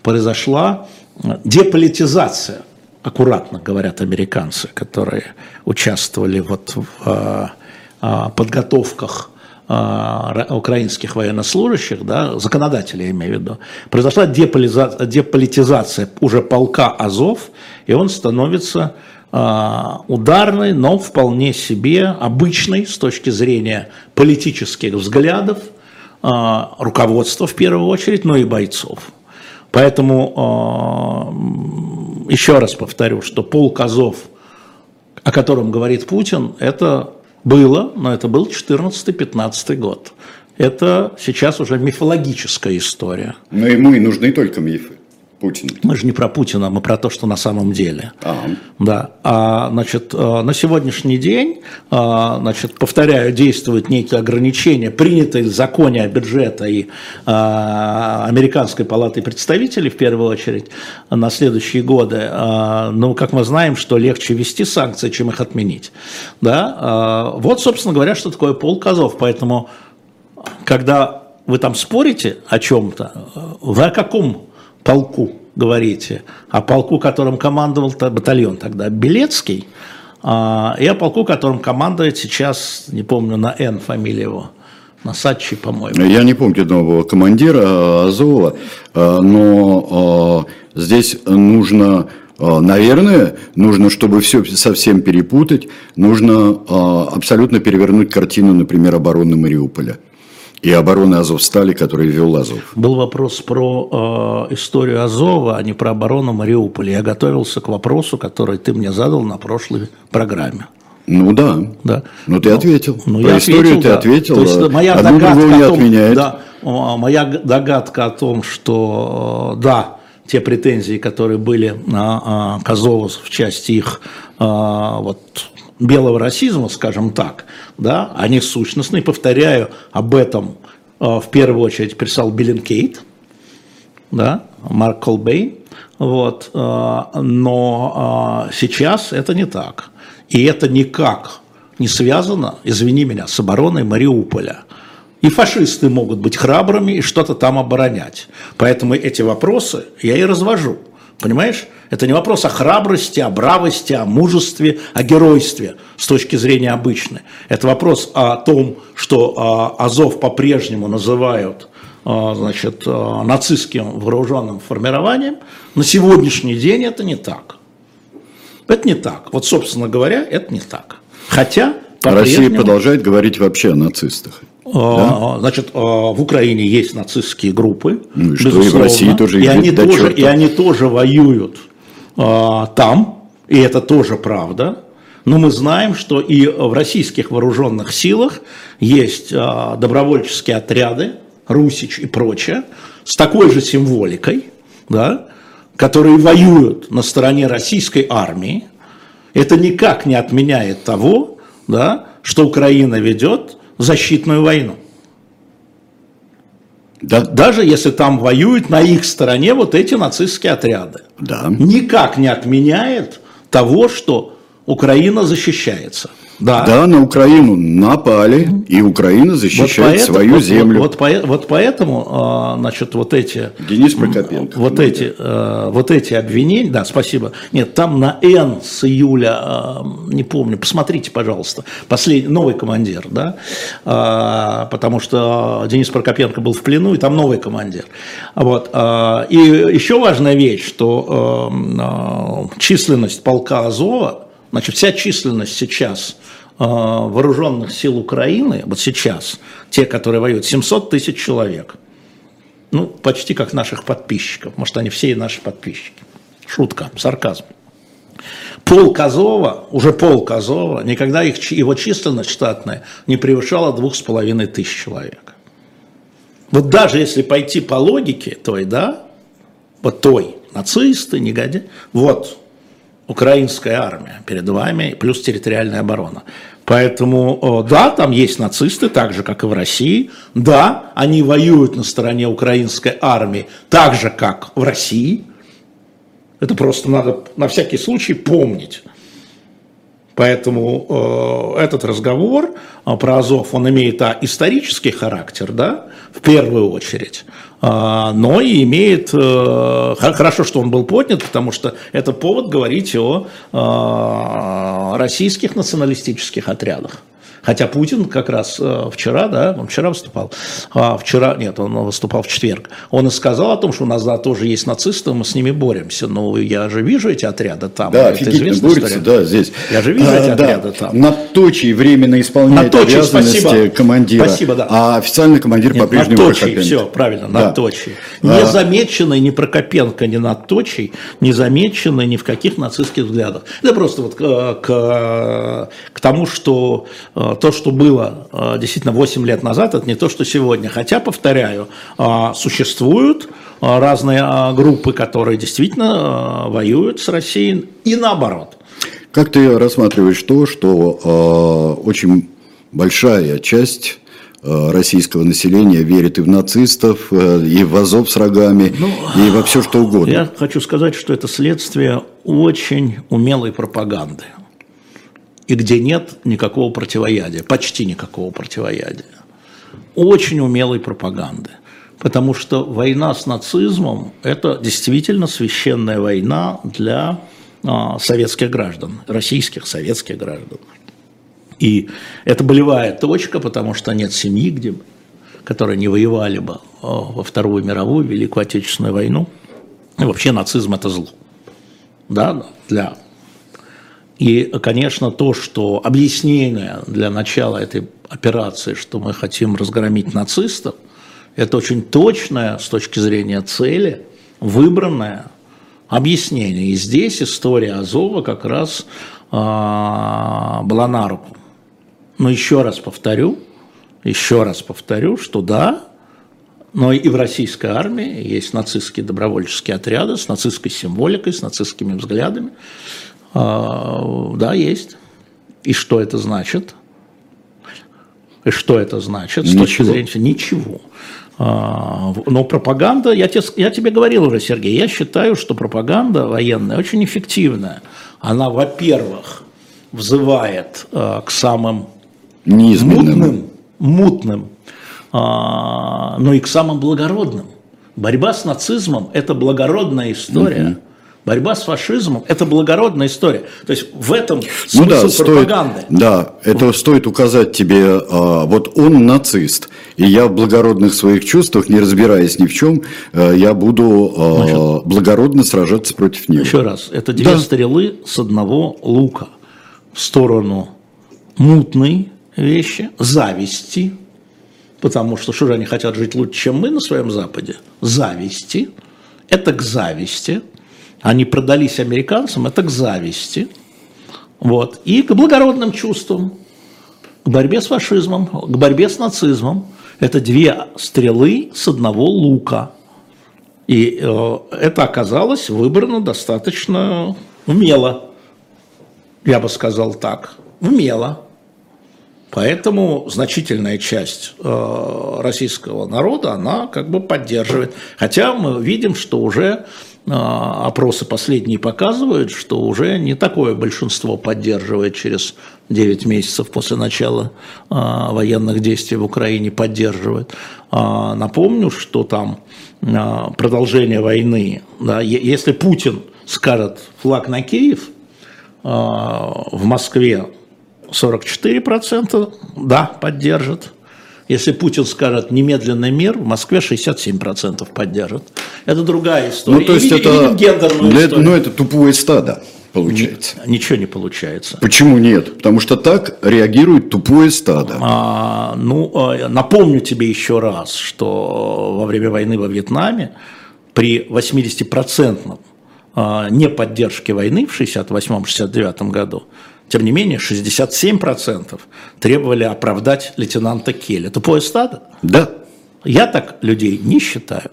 произошла а, деполитизация, аккуратно говорят американцы, которые участвовали вот в подготовках украинских военнослужащих, да, законодателей, я имею в виду, произошла деполитизация уже полка Азов, и он становится а, ударный, но вполне себе обычный с точки зрения политических взглядов, а, руководства в первую очередь, но и бойцов. Поэтому а, еще раз повторю, что полк Азов, о котором говорит Путин, это было, но это был 14-15 год. Это сейчас уже мифологическая история. Но ему и нужны только мифы. Путин. Мы же не про Путина, мы про то, что на самом деле. Ага. Да. А, значит, э, на сегодняшний день, а, значит, повторяю, действуют некие ограничения, принятые в законе о бюджете и а, Американской палаты представителей, в первую очередь, на следующие годы. Ну, как мы знаем, что легче ввести санкции, чем их отменить. Да? Вот, собственно говоря, что такое полк Азов. Поэтому, когда вы там спорите о чем-то, вы о каком полку говорите, о полку, которым командовал батальон тогда Белецкий, а, и о полку, которым командует сейчас, не помню, на Н фамилия его, Насадчий, по-моему. Я не помню нового командира Азова, а, но а, здесь нужно, наверное, нужно, чтобы все совсем перепутать, нужно абсолютно перевернуть картину, например, обороны Мариуполя и обороны Азовстали, который вел Азов. Был вопрос про э, историю Азова, а не про оборону Мариуполя. Я готовился к вопросу, который ты мне задал на прошлой программе. Ну да. да. Ну ты ну, ответил. Ну, Про я историю ответил, ты да. ответил. То есть моя Одну догадка не о том, отменяет. Да, моя догадка о том, что да, те претензии, которые были на Азову в части их вот белого расизма, скажем так, да, они сущностные. Повторяю, об этом э, в первую очередь писал Bellingcat, да, Марк Колбейн, вот, э, но э, сейчас это не так. И это никак не связано, извини меня, с обороной Мариуполя. И фашисты могут быть храбрыми и что-то там оборонять. Поэтому эти вопросы я и развожу. Понимаешь? Это не вопрос о храбрости, о бравости, о мужестве, о геройстве с точки зрения обычной. Это вопрос о том, что а, Азов по-прежнему называют а, значит, а, нацистским вооруженным формированием. На сегодняшний день это не так. Это не так. Вот, собственно говоря, это не так. Хотя Россия продолжает говорить вообще о нацистах. Да? Значит, в Украине есть нацистские группы, ну и что, и в России тоже и они тоже, и они тоже воюют а, там, и это тоже правда. Но мы знаем, что и в российских вооруженных силах есть а, добровольческие отряды, Русич и прочее, с такой же символикой, да, которые воюют на стороне российской армии. Это никак не отменяет того, да, что Украина ведет защитную войну. Да. Даже если там воюют на их стороне вот эти нацистские отряды. Да. Никак не отменяет того, что Украина защищается. Да. да, на Украину напали, и Украина защищает вот поэтому, свою вот, землю. Вот, вот, вот поэтому, а, значит, вот эти... Денис Прокопенко. Вот эти, а, вот эти обвинения, да, спасибо. Нет, там на Н с июля, а, не помню, посмотрите, пожалуйста, последний, новый командир, да, потому что Денис Прокопенко был в плену, и там новый командир. Вот. И еще важная вещь, что численность полка Азова, значит, вся численность сейчас Э, вооруженных сил Украины, вот сейчас, те, которые воюют, 700 тысяч человек. Ну, почти как наших подписчиков. Может, они все и наши подписчики. Шутка, сарказм. Пол Казова, уже пол Казова, никогда их, его численность штатная не превышала двух с половиной тысяч человек. Вот даже если пойти по логике той, да, вот той, нацисты, негодяи, вот, украинская армия перед вами, плюс территориальная оборона. Поэтому, да, там есть нацисты, так же, как и в России. Да, они воюют на стороне украинской армии, так же, как в России. Это просто надо на всякий случай помнить. Поэтому э, этот разговор э, про Азов, он имеет а, исторический характер, да, в первую очередь, э, но и имеет, э, хорошо, что он был поднят, потому что это повод говорить о э, российских националистических отрядах. Хотя Путин как раз э, вчера, да, он вчера выступал, а вчера, нет, он выступал в четверг, он и сказал о том, что у нас, да, тоже есть нацисты, мы с ними боремся. Но я же вижу эти отряды там. Да, это офигительно борются, да, здесь. Я же вижу а, эти да, отряды там. Надточий временно исполняет Надточий, обязанности спасибо. командира, спасибо, да. а официальный командир по-прежнему Прокопенко. все, правильно, да. Надточий. Не а... замеченный ни Прокопенко, ни Надточий, не замеченный ни в каких нацистских взглядах. Это просто вот к, к, к тому, что э, то, что было действительно 8 лет назад, это не то, что сегодня. Хотя, повторяю, существуют а, разные а, группы, которые действительно а, воюют с Россией, и наоборот. Как ты рассматриваешь то, что э, очень большая часть российского населения верит и в нацистов, и в Азов с рогами, ну, и во все что угодно? Я хочу сказать, что это следствие очень умелой пропаганды и где нет никакого противоядия, почти никакого противоядия. Очень умелой пропаганды. Потому что война с нацизмом – это действительно священная война для а, советских граждан, российских советских граждан. И это болевая точка, потому что нет семьи, где, которые не воевали бы а, во Вторую мировую, Великую Отечественную войну. И вообще нацизм – это зло. Да, для и, конечно, то, что объяснение для начала этой операции, что мы хотим разгромить нацистов, это очень точное с точки зрения цели, выбранное объяснение. И здесь история Азова как раз а, была на руку. Но еще раз повторю, еще раз повторю, что да, но и в российской армии есть нацистские добровольческие отряды с нацистской символикой, с нацистскими взглядами. А, да, есть. И что это значит? И что это значит? С точки зрения ничего. А, но пропаганда, я тебе, я тебе говорил уже, Сергей, я считаю, что пропаганда военная очень эффективная. Она, во-первых, взывает а, к самым мутным, мутным, но и к самым благородным. Борьба с нацизмом – это благородная история. Угу Борьба с фашизмом – это благородная история. То есть в этом смысл ну да, пропаганды. Стоит, да, это стоит указать тебе, а, вот он нацист, и я в благородных своих чувствах, не разбираясь ни в чем, а, я буду а, Значит, благородно сражаться против него. Еще раз, это две да. стрелы с одного лука в сторону мутной вещи, зависти, потому что что же они хотят жить лучше, чем мы на своем Западе? Зависти. Это к зависти – они продались американцам, это к зависти, вот, и к благородным чувствам, к борьбе с фашизмом, к борьбе с нацизмом. Это две стрелы с одного лука. И э, это оказалось выбрано достаточно умело, я бы сказал так, умело. Поэтому значительная часть э, российского народа, она как бы поддерживает. Хотя мы видим, что уже опросы последние показывают, что уже не такое большинство поддерживает через 9 месяцев после начала а, военных действий в Украине поддерживает. А, напомню, что там продолжение войны, да, если Путин скажет флаг на Киев, в Москве 44% да, поддержит, если Путин скажет немедленный мир, в Москве 67% поддержат. Это другая история. Ну, то есть, и, это, и это, ну, это тупое стадо получается. Ничего не получается. Почему нет? Потому что так реагирует тупое стадо. А, ну, а, напомню тебе еще раз, что во время войны во Вьетнаме при 80% а, неподдержке войны в 68-69 году тем не менее, 67% требовали оправдать лейтенанта Келли. Тупое стадо? Да. Я так людей не считаю.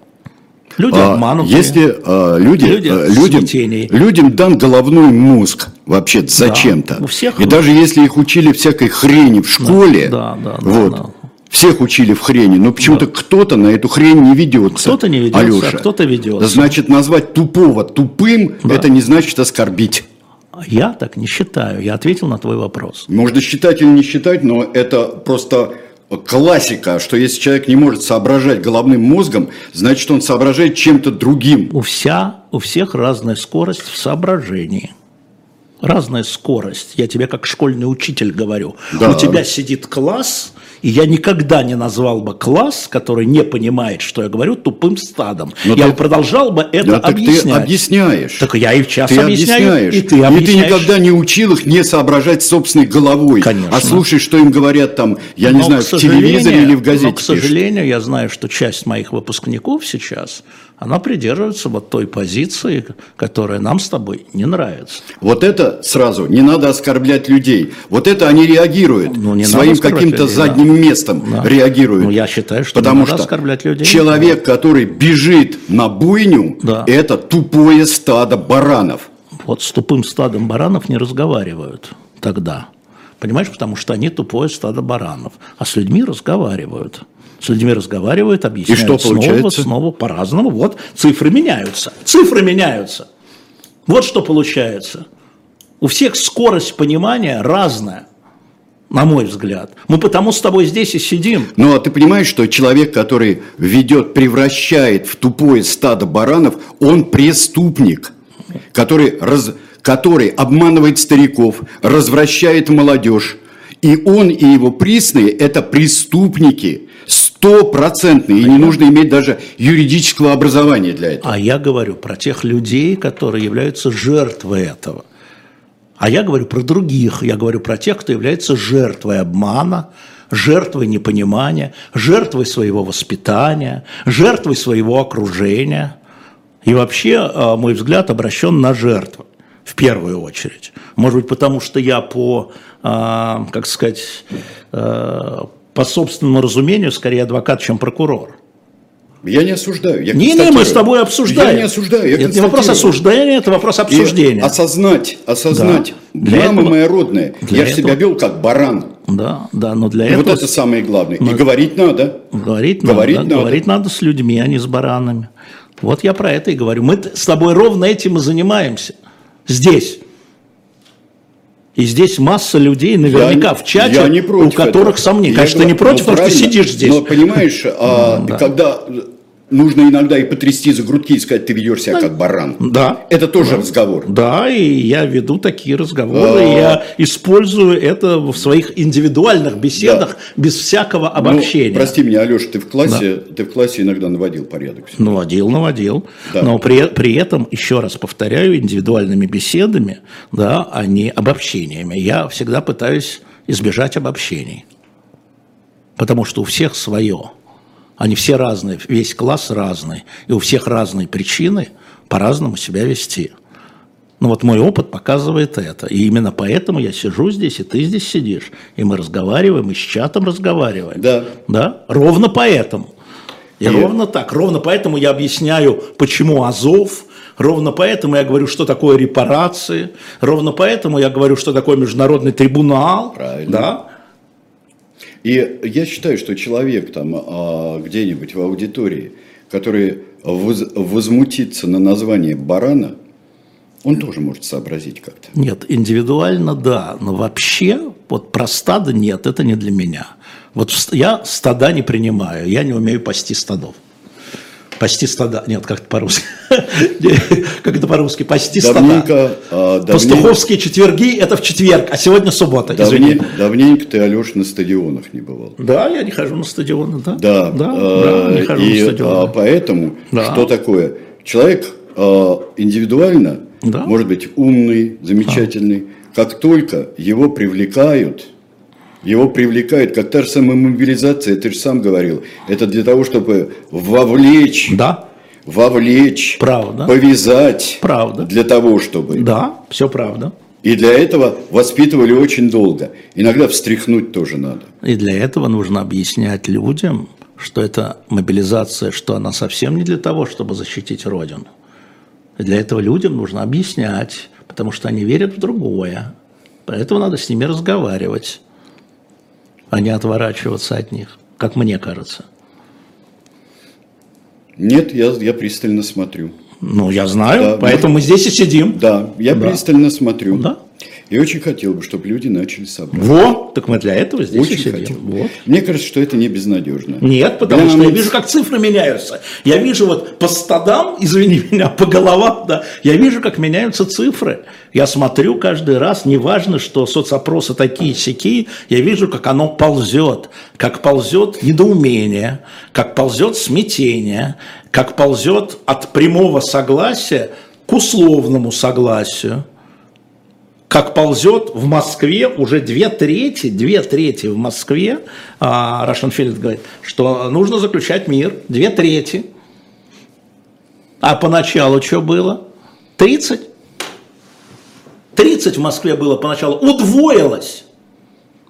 Люди а, обманутые. Если а, люди, люди а, людям, людям дан головной мозг вообще зачем-то. Да, у всех. И даже если их учили всякой хрени в школе, да, да, да, вот, да, всех учили в хрени, но почему-то да. кто-то на эту хрень не ведется. Кто-то не ведется, Алеша. а кто-то ведется. Значит, назвать тупого тупым, да. это не значит оскорбить. Я так не считаю. Я ответил на твой вопрос. Можно считать или не считать, но это просто классика, что если человек не может соображать головным мозгом, значит он соображает чем-то другим. У, вся, у всех разная скорость в соображении. Разная скорость. Я тебе как школьный учитель говорю. Да. У тебя сидит класс, и я никогда не назвал бы класс, который не понимает, что я говорю, тупым стадом. Но я ты, продолжал бы это да, объяснять. Так ты объясняешь. Так я и в час ты объясняю, объясняешь. и ты объясняешь. И ты никогда не учил их не соображать собственной головой, Конечно. а слушай, что им говорят там, я но, не знаю, в телевизоре или в газете. Но, к сожалению, пишут. я знаю, что часть моих выпускников сейчас, она придерживается вот той позиции, которая нам с тобой не нравится. Вот это сразу, не надо оскорблять людей. Вот это они реагируют. Ну, не своим каким-то задним да. местом Да. реагируют. Ну, я считаю, что не Потому надо что оскорблять людей. человек, который бежит на буйню, Да. это тупое стадо баранов. Вот с тупым стадом баранов не разговаривают тогда. Понимаешь, потому что они тупое стадо баранов. А с людьми разговаривают. С людьми разговаривают, объясняют что снова, получается? снова, по-разному. Вот цифры меняются. Цифры меняются. Вот что получается. У всех скорость понимания разная, на мой взгляд. Мы потому с тобой здесь и сидим. Ну, а ты понимаешь, что человек, который ведет, превращает в тупое стадо баранов, он преступник, который, раз- который обманывает стариков, развращает молодежь. И он, и его присные – это преступники, стопроцентные, и не нужно иметь даже юридического образования для этого. А я говорю про тех людей, которые являются жертвой этого. А я говорю про других. Я говорю про тех, кто является жертвой обмана, жертвой непонимания, жертвой своего воспитания, жертвой своего окружения. И вообще, э, мой взгляд обращен на жертву в первую очередь. Может быть, потому что я по, э, как сказать, э, по собственному разумению скорее адвокат, чем прокурор. Я не осуждаю. Я Не, не, мы с тобой обсуждаем. Я не осуждаю, я Это не вопрос осуждения, это вопрос И обсуждения. осознать, осознать. Да. Для Мама этого- моя родная, для я же себя этого- вел как баран. Да, да, но для И вот этого это самое главное. И Но- говорить надо. говорить, говорить надо, надо. говорить надо с людьми, а не с баранами. Вот я про это и говорю. Мы с тобой ровно этим и занимаемся. Здесь. И здесь масса людей наверняка Я- в чате, я не против у которых этого. сомнения. Я Конечно, ты не против, потому что ты сидишь здесь. Но понимаешь, а, Да. когда нужно иногда и потрясти за грудки и сказать, ты ведешь себя как баран. Да. Это тоже разговор. Да, и я веду такие разговоры, А. я использую это в своих индивидуальных беседах без всякого Ну, обобщения. прости меня, Алеша, ты в классе, ты в классе иногда наводил порядок. Наводил, наводил. Да. Но при, при этом, еще раз повторяю, индивидуальными беседами, да, а не обобщениями. Я всегда пытаюсь избежать обобщений. Потому что у всех свое. Они все разные, весь класс разный. И у всех разные причины по-разному себя вести. Ну вот мой опыт показывает это. И именно поэтому я сижу здесь, и ты здесь сидишь. И мы разговариваем, и с чатом разговариваем. Да. Да? Ровно поэтому. И, И- ровно так. Ровно поэтому я объясняю, почему Азов. Ровно поэтому я говорю, что такое репарации. Ровно поэтому я говорю, что такое международный трибунал. Правильно. Да? И я считаю, что человек там а, где-нибудь в аудитории, который воз- возмутится на название барана, он тоже может сообразить как-то. Нет, индивидуально да, но вообще вот про стадо нет, это не для меня. Вот я стада не принимаю, я не умею пасти стадов. Пасти стада, нет, как это по-русски. Как это по-русски, пасти стада. А, Пастуховские четверги – это в четверг, а сегодня суббота, извини. давне- давненько ты, Алеша, на стадионах не бывал. Да, я не хожу на стадионы, да. Да, да, а, не хожу на стадионы. а, поэтому Да. что такое? Человек индивидуально может быть умный, замечательный. Как только его привлекают, его привлекают, как та же самая мобилизация, ты же сам говорил, это для того, чтобы вовлечь, Да, вовлечь, Правда. повязать, Правда. для того, чтобы. да, все правда. И для этого воспитывали очень долго. Иногда встряхнуть тоже надо. И для этого нужно объяснять людям, что эта мобилизация, что она совсем не для того, чтобы защитить Родину. И для этого людям нужно объяснять, потому что они верят в другое. Поэтому надо с ними разговаривать, а не отворачиваться от них, как мне кажется. Нет, я, я пристально смотрю. Ну, я знаю, Да, поэтому мы здесь и сидим. Да, я Да. пристально смотрю. Да. И очень хотел бы, чтобы люди начали соображать. Во, так мы для этого здесь и Очень сидим. хотел. Вот. Мне кажется, что это не безнадежно. Нет, потому Для что я нас- вижу, как цифры меняются. Я вижу вот по стадам, извини меня, по головам, да, я вижу, как меняются цифры. Я смотрю каждый раз, неважно, что соцопросы такие сякие, я вижу, как оно ползет, как ползет недоумение, как ползет смятение, как ползет от прямого согласия к условному согласию как ползет в Москве уже две трети, две трети в Москве, а, Field говорит, что нужно заключать мир, две трети. А поначалу что было? 30. 30 в Москве было поначалу. Удвоилось.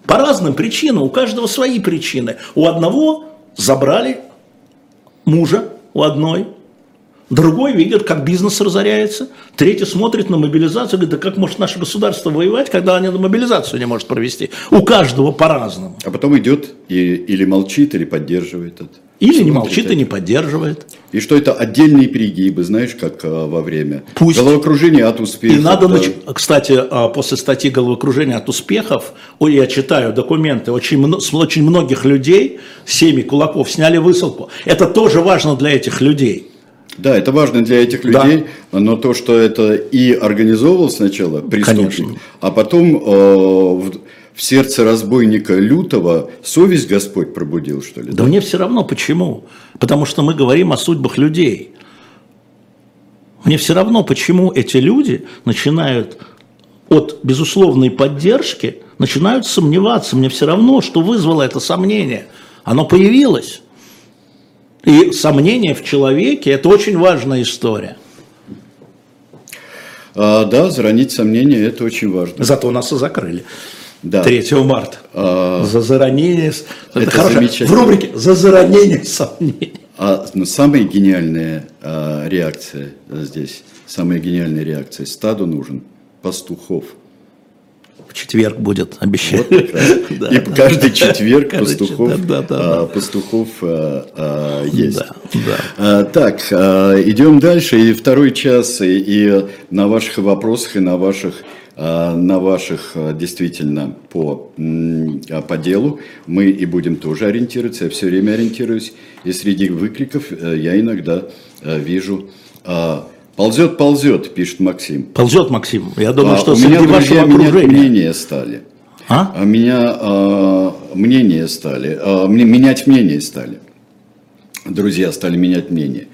По разным причинам. У каждого свои причины. У одного забрали мужа, у одной. Другой видит, как бизнес разоряется. Третий смотрит на мобилизацию, говорит, да как может наше государство воевать, когда они на мобилизацию не может провести? У каждого по-разному. А потом идет и, или молчит, или поддерживает это. Или не молчит и не поддерживает. И что это отдельные перегибы, знаешь, как а, во время Пусть. головокружения от успеха. И надо, да. нач- кстати, а, после статьи головокружения от успехов, ой, я читаю документы, очень, с очень многих людей, семьи кулаков, сняли высылку. Это тоже важно для этих людей. Да, это важно для этих Да. людей, но то, что это и организовывал сначала преступник, Конечно. а потом э, в, в сердце разбойника лютого совесть Господь пробудил, что ли? Да мне все равно, почему. Потому что мы говорим о судьбах людей. Мне все равно, почему эти люди начинают от безусловной поддержки, начинают сомневаться. Мне все равно, что вызвало это сомнение. Оно появилось. И сомнение в человеке – это очень важная история. А, да, заронить сомнения, это очень важно. Зато нас и закрыли. Да. 3 марта. А, За заранение... Это, это хорошо. замечательно. В рубрике «За заранение сомнений». а, но самая гениальная а, реакция а, здесь, самая гениальная реакция, стаду нужен пастухов. В четверг будет, обещаю. Вот. Да, И да. каждый четверг Каждый пастухов, да, да, а, да. пастухов а, а, есть. Да, да. А, Так, а, идем дальше. И второй час, и, и на ваших вопросах, и на ваших, на ваших действительно по, по делу мы и будем тоже ориентироваться. Я все время ориентируюсь. И среди выкриков э, я иногда э, вижу «ползет, ползет», пишет Максим. Ползет, Максим. Я думаю, А, что у среди меня, вашего друзья, окружения. мнения стали. А? А меня а, мнения стали, а, мне- менять мнение стали. Друзья стали менять мнение.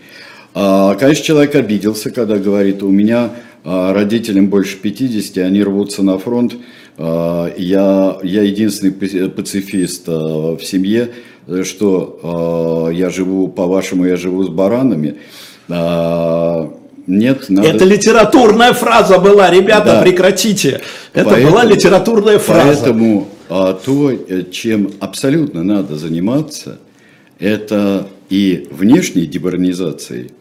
А, конечно, человек обиделся, когда говорит, у меня а, родителям больше 50, они рвутся на фронт, а, я, я единственный пацифист а, в семье, что а, я живу, по-вашему, я живу с баранами. А, нет, надо... Это литературная фраза была, ребята, Да. прекратите. Это Поэтому- была литературная фраза. Поэтому а, то, э, чем абсолютно надо заниматься, это и внешней дебаронизацией,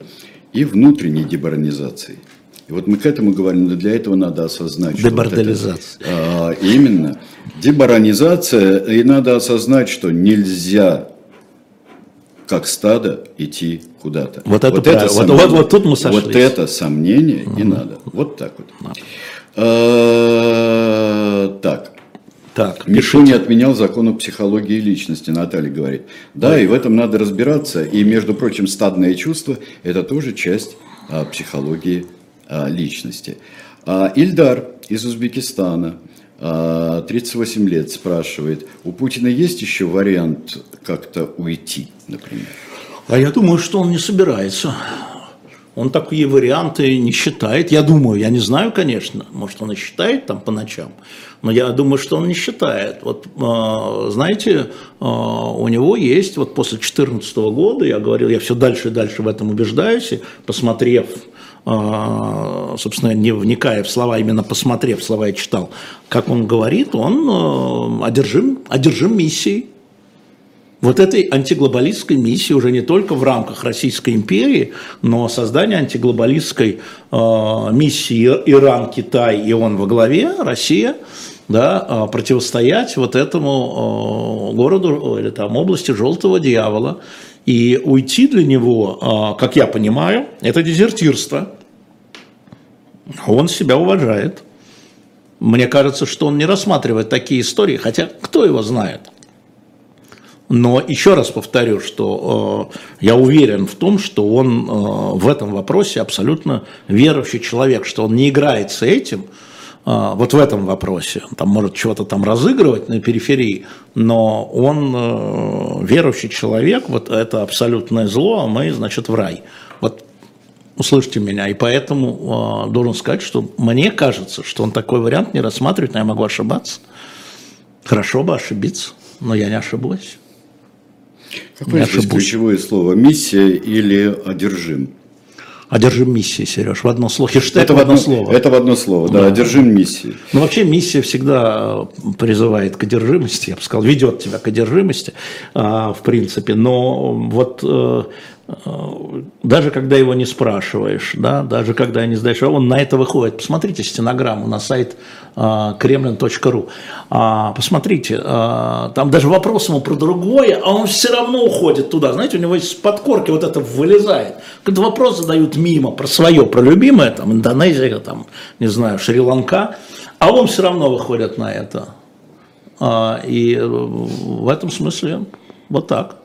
и внутренней дебаронизацией. И вот мы к этому говорим, но для этого надо осознать, что вот это, а, именно дебаронизация, и надо осознать, что нельзя как стадо идти куда-то. Вот это. Вот- сомнение- вот- вот тут мы сошлись. Вот это сомнение не надо. Вот так вот. Э, Так. Так, Никто не отменял закон о психологии личности, Наталья говорит. Да, и в этом надо разбираться. И, между прочим, стадное чувство – это тоже часть а, психологии а, личности. А, Ильдар из Узбекистана, 38 лет, спрашивает, у Путина есть еще вариант как-то уйти, например? А я думаю, что он не собирается. Он такие варианты не считает. Я думаю, я не знаю, конечно, может, он и считает там по ночам, но я думаю, что он не считает. Вот, э, знаете, э, у него есть, вот после 2014 года, я говорил, я все дальше и дальше в этом убеждаюсь, посмотрев, собственно, не вникая в слова, именно посмотрев слова, я читал, как он говорит, он э, одержим, одержим миссией. Вот этой антиглобалистской миссии уже не только в рамках Российской империи, но создание антиглобалистской э, миссии Иран, Китай и он во главе, Россия, да, э, противостоять вот этому городу или там области желтого дьявола. И уйти для него, э, как я понимаю, это дезертирство. Он себя уважает. Мне кажется, что он не рассматривает такие истории, хотя кто его знает. Но еще раз повторю, что э, я уверен в том, что он э, в этом вопросе абсолютно верующий человек, что он не играет с этим, вот в этом вопросе. Там может чего-то там разыгрывать на периферии, но он э, верующий человек, вот это абсолютное зло, а мы, значит, в рай. Вот услышьте меня. И поэтому э, должен сказать, что мне кажется, что он такой вариант не рассматривает, но я могу ошибаться. Хорошо бы ошибиться, но я не ошибусь. Какое здесь ключевое слово? Миссия или одержим? Одержим миссией, Сереж, в одно слово. Хештег это в одно слово. Это в одно слово, да, Да. одержим миссией. Ну, вообще миссия всегда э, призывает к одержимости, я бы сказал, ведет тебя к одержимости, а, в принципе. Но вот э, э, даже когда его не спрашиваешь, да, даже когда не сдаешь, он на это выходит. Посмотрите стенограмму на сайт а, kremlin.ru. А, Посмотрите, а, там даже вопрос ему про другое, а он все равно уходит туда. Знаете, у него из подкорки вот это вылезает. Когда вопрос задают мимо про свое, про любимое, там, Индонезия, там, не знаю, Шри-Ланка, а он все равно выходит на это. А, И э, в этом смысле вот так.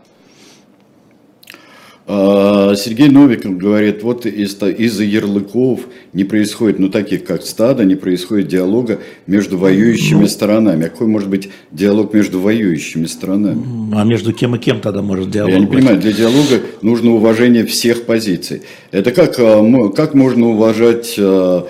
А, Сергей Новиков говорит, вот из- из-за ярлыков не происходит, ну таких как стадо, не происходит диалога между воюющими сторонами. А какой может быть диалог между воюющими сторонами? А между кем и кем тогда может диалог Я не быть? понимаю, для диалога нужно уважение всех позиций. Это как, а, как можно уважать а,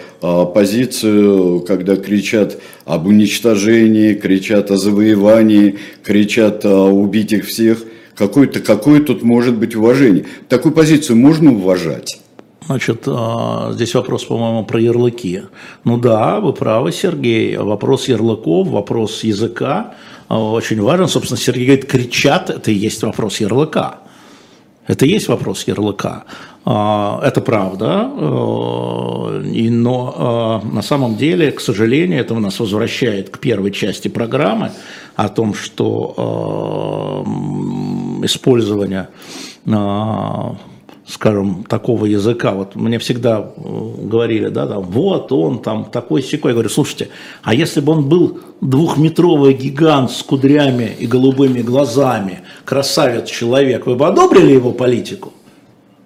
позицию, когда кричат об уничтожении, кричат о завоевании, кричат убить их всех? Какое-то, какое тут может быть уважение? Такую позицию можно уважать? Значит, а, здесь вопрос, по-моему, про ярлыки. Ну да, вы правы, Сергей. Вопрос ярлыков, вопрос языка а, очень важен. Собственно, Сергей говорит, кричат, это и есть вопрос ярлыка. Это и есть вопрос ярлыка. А, Это правда. Но на самом деле, к сожалению, это нас возвращает к первой части программы о том, что м, использование а, скажем, такого языка, вот мне всегда э, говорили, да, там, вот он там такой секой, я говорю, слушайте, а если бы он был двухметровый гигант с кудрями и голубыми глазами, красавец человек, вы бы одобрили его политику?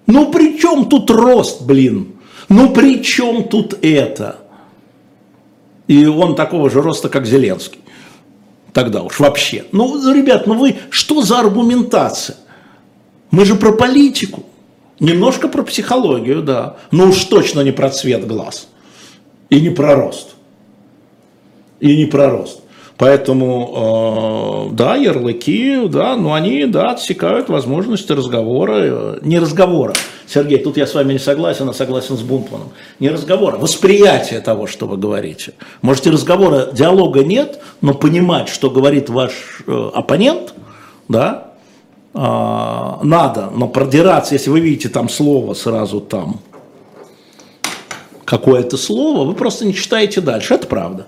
Ну при чем тут рост, блин? Ну при чем тут это? И он такого же роста, как Зеленский. Тогда уж вообще. Ну, ребят, ну вы, что за аргументация? Мы же про политику. Немножко про психологию, да. Но уж точно не про цвет глаз. И не про рост. И не про рост. Поэтому, э, да, ярлыки, да, но они, да, отсекают возможности разговора. э, Не разговора. Сергей, тут я с вами не согласен, а согласен с Бунтманом. Не разговора, восприятие того, что вы говорите. Можете разговора, диалога нет, но понимать, что говорит ваш э, оппонент, да, надо, но продираться, если вы видите там слово сразу там, какое-то слово, вы просто не читаете дальше. Это правда.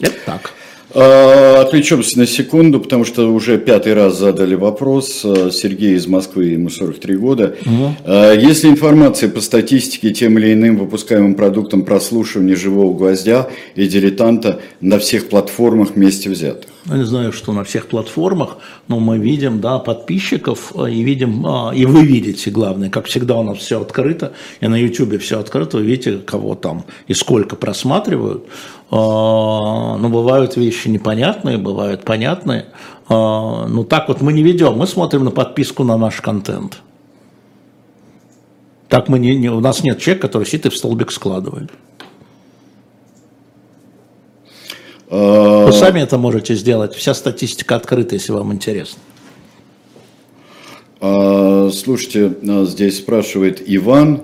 Это так. А, Отвлечемся на секунду, потому что уже пятый раз задали вопрос. А, Сергей из Москвы, ему 43 года. А, Есть ли информация по статистике тем или иным выпускаемым продуктам прослушивания живого гвоздя и дилетанта на всех платформах вместе взятых? Я не знаю, что на всех платформах, но мы видим, да, подписчиков э, и видим, а, и вы видите, главное, как всегда у нас все открыто, и на YouTube все открыто, вы видите, кого там и сколько просматривают. А, Но бывают вещи непонятные, бывают понятные. Ну так вот мы не ведем, мы смотрим на подписку на наш контент. Так мы не, не- у нас нет человека, который сидит и в столбик складывает. А, Вы сами это можете сделать. Вся статистика открыта, если вам интересно. А, Слушайте, а, здесь спрашивает Иван,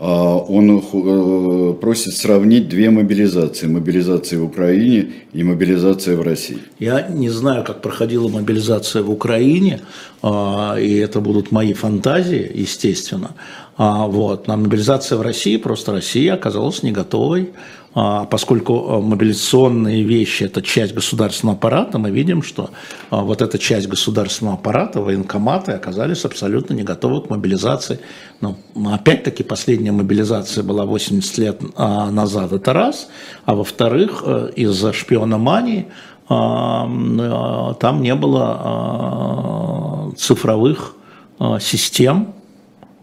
он э, просит сравнить две мобилизации. Мобилизация в Украине и мобилизация в России. Я не знаю, как проходила мобилизация в Украине, и это будут мои фантазии, естественно. А, Вот. На мобилизация в России, просто Россия оказалась не готовой, поскольку а, мобилизационные вещи – это часть государственного аппарата, мы видим, что а, вот эта часть государственного аппарата, военкоматы оказались абсолютно не готовы к мобилизации. Но опять-таки последняя мобилизация была 80 лет а, назад, это раз. А во-вторых, э, из-за шпиономании а, а, там не было а, цифровых а, систем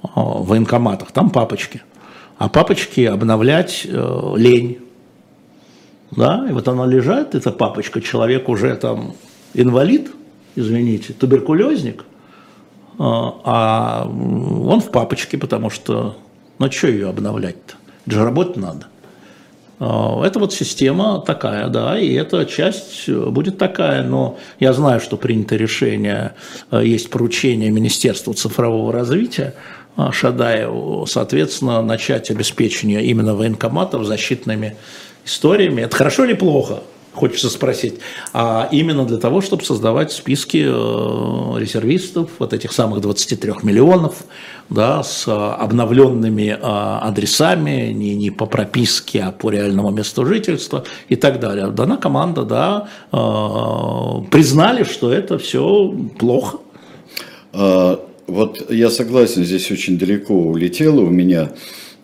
а, в военкоматах, там папочки. А папочки обновлять э, лень. Да, и вот она лежит, эта папочка, человек уже там инвалид, извините, туберкулезник, а а он в папочке, потому что, ну что ее обновлять-то? Это же работать надо. А, Это вот система такая, да, и эта часть э, будет такая, но я знаю, что принято решение, э, есть поручение Министерству цифрового развития, Шадаеву, соответственно, начать обеспечение именно военкоматов защитными историями. Это хорошо или плохо? Хочется спросить. А именно для того, чтобы создавать списки э, резервистов, вот этих самых 23 миллионов, да, с обновленными э, адресами, не, не по прописке, а по реальному месту жительства и так далее. Дана команда, да, э, признали, что это все плохо. А, вот я согласен, здесь очень далеко улетело у меня.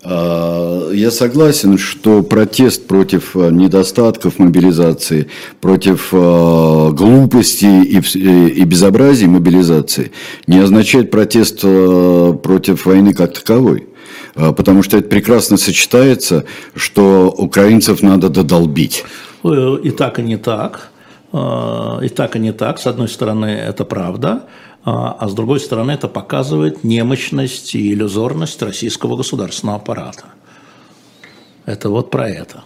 А, я согласен, что протест против а, недостатков мобилизации, против глупости и безобразий мобилизации не означает протест против войны как таковой. Потому что это прекрасно сочетается, что украинцев надо додолбить. Э, и так, и не так. И так, и не так. С одной стороны, это правда. А, а с другой стороны это показывает немощность и иллюзорность российского государственного аппарата. Это вот про это.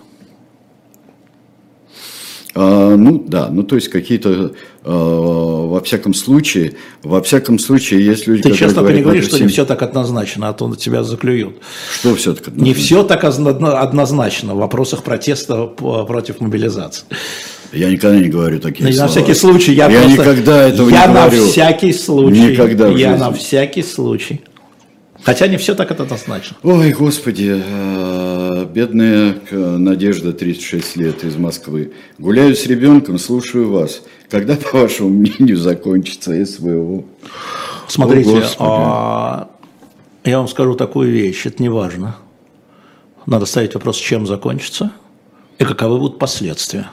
А, ну да, ну то есть какие-то, а, во всяком случае, во всяком случае, есть люди, Ты сейчас только не говоришь, что не все так однозначно, а то на тебя заклюют. Что все так однозначно? Не все так однозначно в вопросах протеста против мобилизации. Я никогда не говорю такие слова. На всякий случай я, я просто, никогда этого я не говорю. Я на всякий случай. Никогда Я жизни. на всякий случай. Хотя не все так это однозначно. Ой, господи, э, бедная Надежда, 36 лет, из Москвы. Гуляю с ребенком, слушаю вас. Когда, по вашему мнению, закончится СВО? Смотрите, О, а, я вам скажу такую вещь, это не важно. Надо ставить вопрос, чем закончится и каковы будут последствия.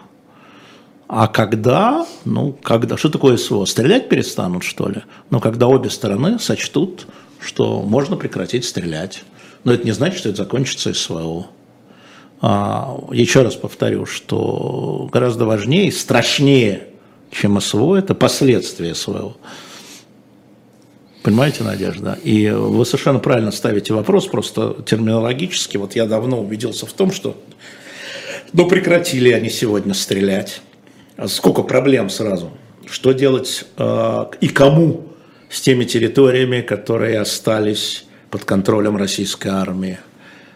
А когда, ну, когда, что такое СВО? Стрелять перестанут, что ли? Но когда обе стороны сочтут, что можно прекратить стрелять. Но это не значит, что это закончится СВО. А, еще раз повторю, что гораздо важнее страшнее, чем СВО, это последствия СВО. Понимаете, Надежда? И вы совершенно правильно ставите вопрос, просто терминологически. Вот я давно убедился в том, что ну, прекратили они сегодня стрелять сколько проблем сразу. Что делать э, и кому с теми территориями, которые остались под контролем российской армии?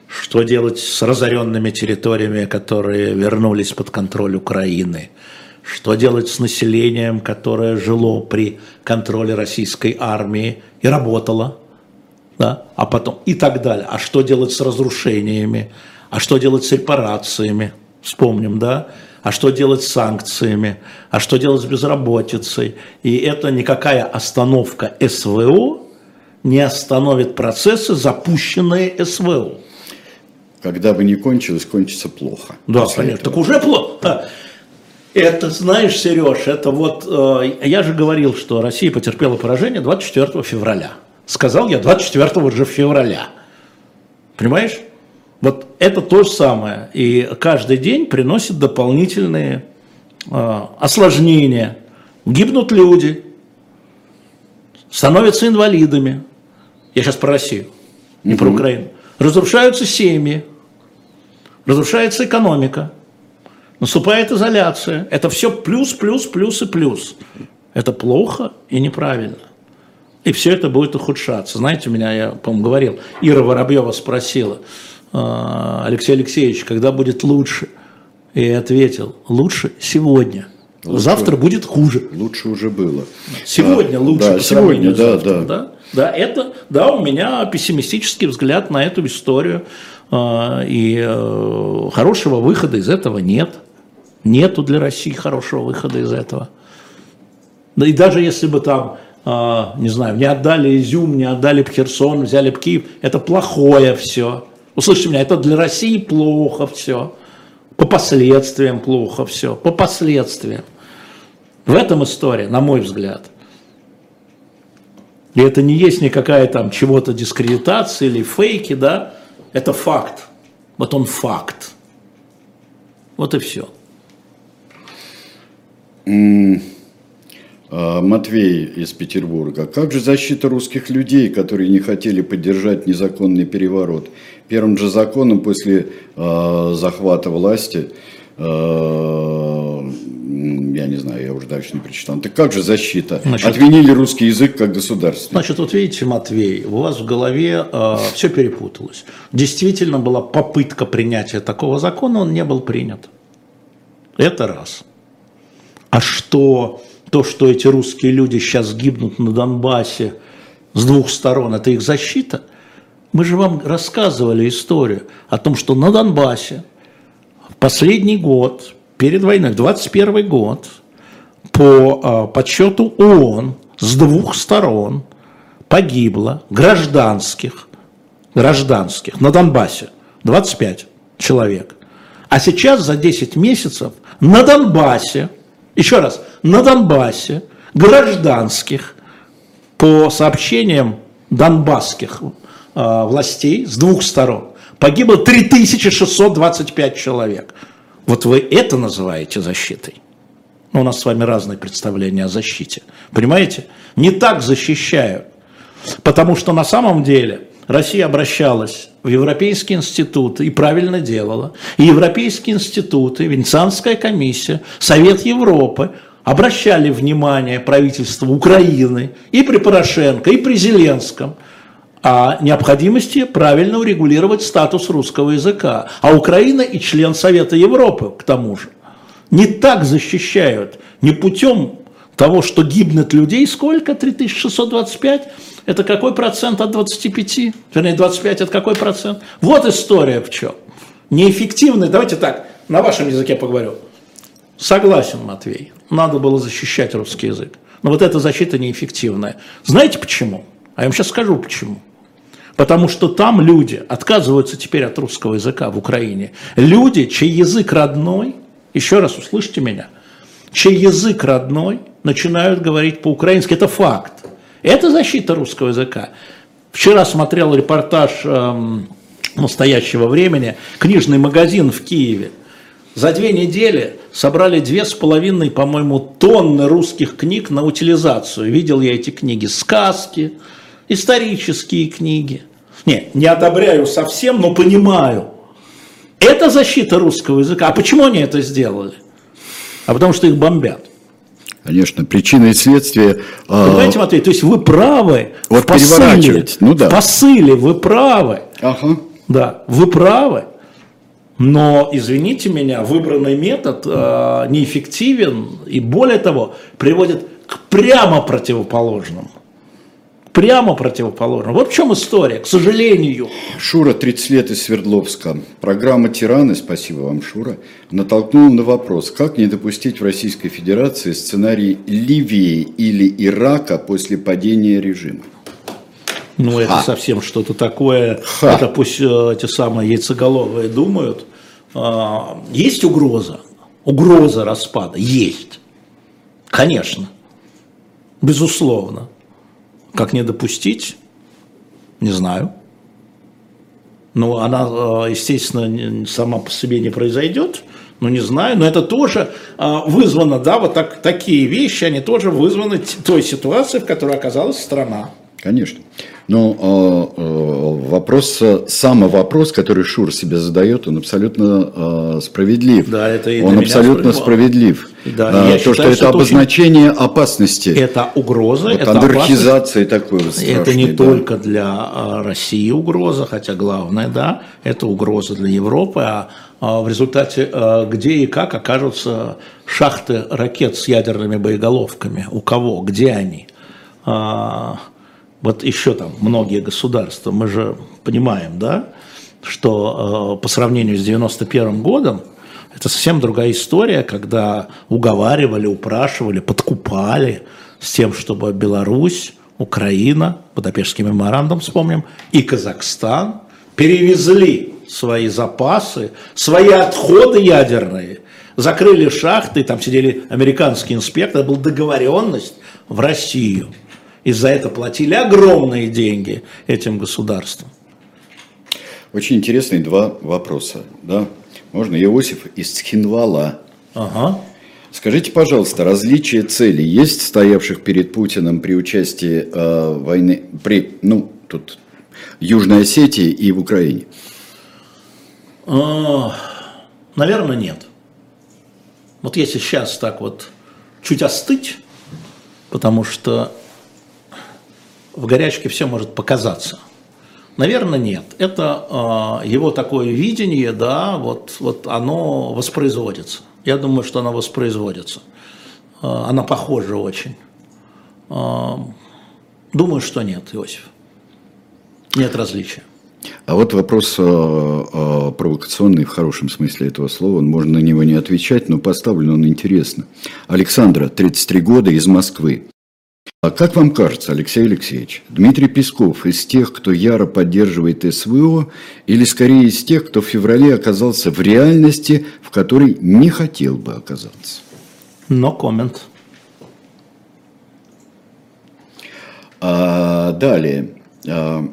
Что делать с разоренными территориями, которые вернулись под контроль Украины? Что делать с населением, которое жило при контроле российской армии и работало? Да? А потом и так далее. А что делать с разрушениями? А что делать с репарациями? Вспомним, да? А что делать с санкциями, а что делать с безработицей. И это никакая остановка СВО не остановит процессы, запущенные СВО. Когда бы не кончилось, кончится плохо. Да, конечно. Этого. Так уже плохо. Это, знаешь, Сереж, это вот, э, я же говорил, что Россия потерпела поражение 24 февраля. Сказал я 24 же февраля. Понимаешь? Вот это то же самое. И каждый день приносит дополнительные э, осложнения. Гибнут люди, становятся инвалидами. Я сейчас про Россию, не угу. про Украину. Разрушаются семьи, разрушается экономика, наступает изоляция. Это все плюс, плюс, плюс и плюс. Это плохо и неправильно. И все это будет ухудшаться. Знаете, меня, я, по-моему, говорил, Ира Воробьева спросила, Алексей Алексеевич, когда будет лучше? И ответил, лучше сегодня. Лучше, Завтра будет хуже. Лучше уже было. Сегодня а, лучше. Да, сегодня, да, завтром, да. да. Да, это, да, у меня пессимистический взгляд на эту историю. А, и э, хорошего выхода из этого нет. Нету для России хорошего выхода из этого. Да и даже если бы там, не знаю, не отдали Изюм, не отдали Херсон, взяли бы Киев, это плохое все. Услышьте меня, это для России плохо все. По последствиям плохо все. По последствиям. В этом история, на мой взгляд. И это не есть никакая там чего-то дискредитация или фейки, да. Это факт. Вот он факт. Вот и все. Mm. А, Матвей из Петербурга. Как же защита русских людей, которые не хотели поддержать незаконный переворот? Первым же законом после э, захвата власти э, я не знаю, я уже дальше не прочитал. Так как же защита? Значит- Отменили русский язык как государственный. Значит, вот видите, Матвей, у вас в голове все перепуталось. Действительно была попытка принятия такого закона, он не был принят. Это раз. А что то, что эти русские люди сейчас гибнут на Донбассе с двух сторон, это их защита? Мы же вам рассказывали историю о том, что на Донбассе последний год, перед войной, 21 год, по а, подсчету ООН с двух сторон погибло гражданских, гражданских на Донбассе 25 человек. А сейчас за 10 месяцев на Донбассе, еще раз, на Донбассе гражданских, по сообщениям донбасских э, властей с двух сторон, погибло 3625 человек. Вот вы это называете защитой? Ну, у нас с вами разные представления о защите. Понимаете? Не так защищают. Потому что на самом деле Россия обращалась в европейские институты и правильно делала. И европейские институты, Венецианская комиссия, Совет Европы обращали внимание правительству Украины и при Порошенко, и при Зеленском о необходимости правильно урегулировать статус русского языка. А Украина и член Совета Европы, к тому же, не так защищают, не путем того, что гибнет людей, сколько? 3625? Это какой процент от 25? Вернее, 25 это какой процент? Вот история в чем. Неэффективный, давайте так, на вашем языке поговорю. Согласен, Матвей, надо было защищать русский язык. Но вот эта защита неэффективная. Знаете почему? А я вам сейчас скажу почему. Потому что там люди отказываются теперь от русского языка в Украине. Люди, чей язык родной, еще раз услышьте меня, чей язык родной, начинают говорить по-украински. Это факт. Это защита русского языка. Вчера смотрел репортаж эм, настоящего времени, книжный магазин в Киеве. За две недели собрали две с половиной, по-моему, тонны русских книг на утилизацию. Видел я эти книги. Сказки, исторические книги. Не, не одобряю совсем, но понимаю. Это защита русского языка. А почему они это сделали? А потому что их бомбят. Конечно, причина и следствие. а, Понимаете, Матвей, то есть вы правы Вот в посыле, ну да. в посыле вы правы, Ага. да, вы правы, но, извините меня, выбранный метод э, неэффективен и, более того, приводит к прямо противоположному. Прямо противоположному. Вот в чем история, к сожалению. Шура, 30 лет из Свердловска. Программа «Тираны», спасибо вам, Шура, натолкнула на вопрос, как не допустить в Российской Федерации сценарий Ливии или Ирака после падения режима. Ну, это Ха. совсем что-то такое. Ха. Это пусть э, эти самые яйцеголовые думают. А, Есть угроза. Угроза распада. Есть. Конечно. Безусловно. Как не допустить? Не знаю. Но она, э, естественно, сама по себе не произойдет. Ну, не знаю, но это тоже э, вызвано, да, вот так, такие вещи, они тоже вызваны той ситуацией, в которой оказалась страна. Конечно. Но э, э, вопрос, э, самый вопрос, который Шур себе задает, он абсолютно э, справедлив. Да, это и он абсолютно справедлив. Да, А, я то, считаю, что это что это очень- обозначение опасности. Это угроза, вот это анархизация такой вот Это не страшной, да. только для а, России угроза, хотя главное, да, это угроза для Европы, а, а в результате а, где и как окажутся шахты ракет с ядерными боеголовками, у кого, где они. Вот еще там многие государства, мы же понимаем, да, что э, по сравнению с 91 годом это совсем другая история, когда уговаривали, упрашивали, подкупали с тем, чтобы Беларусь, Украина, Будапештский меморандум вспомним, и Казахстан перевезли свои запасы, свои отходы ядерные, закрыли шахты, там сидели американские инспекторы, была договоренность в Россию. И за это платили огромные деньги этим государствам. Очень интересные два вопроса. Да? Можно Иосиф из Цхинвала. Ага. Скажите, пожалуйста, различия целей есть стоявших перед Путиным при участии э, войны, при, ну, тут, Южной Осетии и в Украине? А, Наверное, нет. вот если сейчас так вот чуть остыть, потому что в горячке все может показаться. Наверное, нет. Это э, его такое видение, да, вот, вот оно воспроизводится. Я думаю, что оно воспроизводится. Э, она похожа очень. Э, думаю, что нет, Иосиф. Нет различия. А вот вопрос э, э, провокационный в хорошем смысле этого слова. Можно на него не отвечать, но поставлен он интересно. Александра, 33 года, из Москвы. А как вам кажется, Алексей Алексеевич, Дмитрий Песков из тех, кто яро поддерживает СВО, или скорее из тех, кто в феврале оказался в реальности, в которой не хотел бы оказаться? Но коммент. А, далее. А,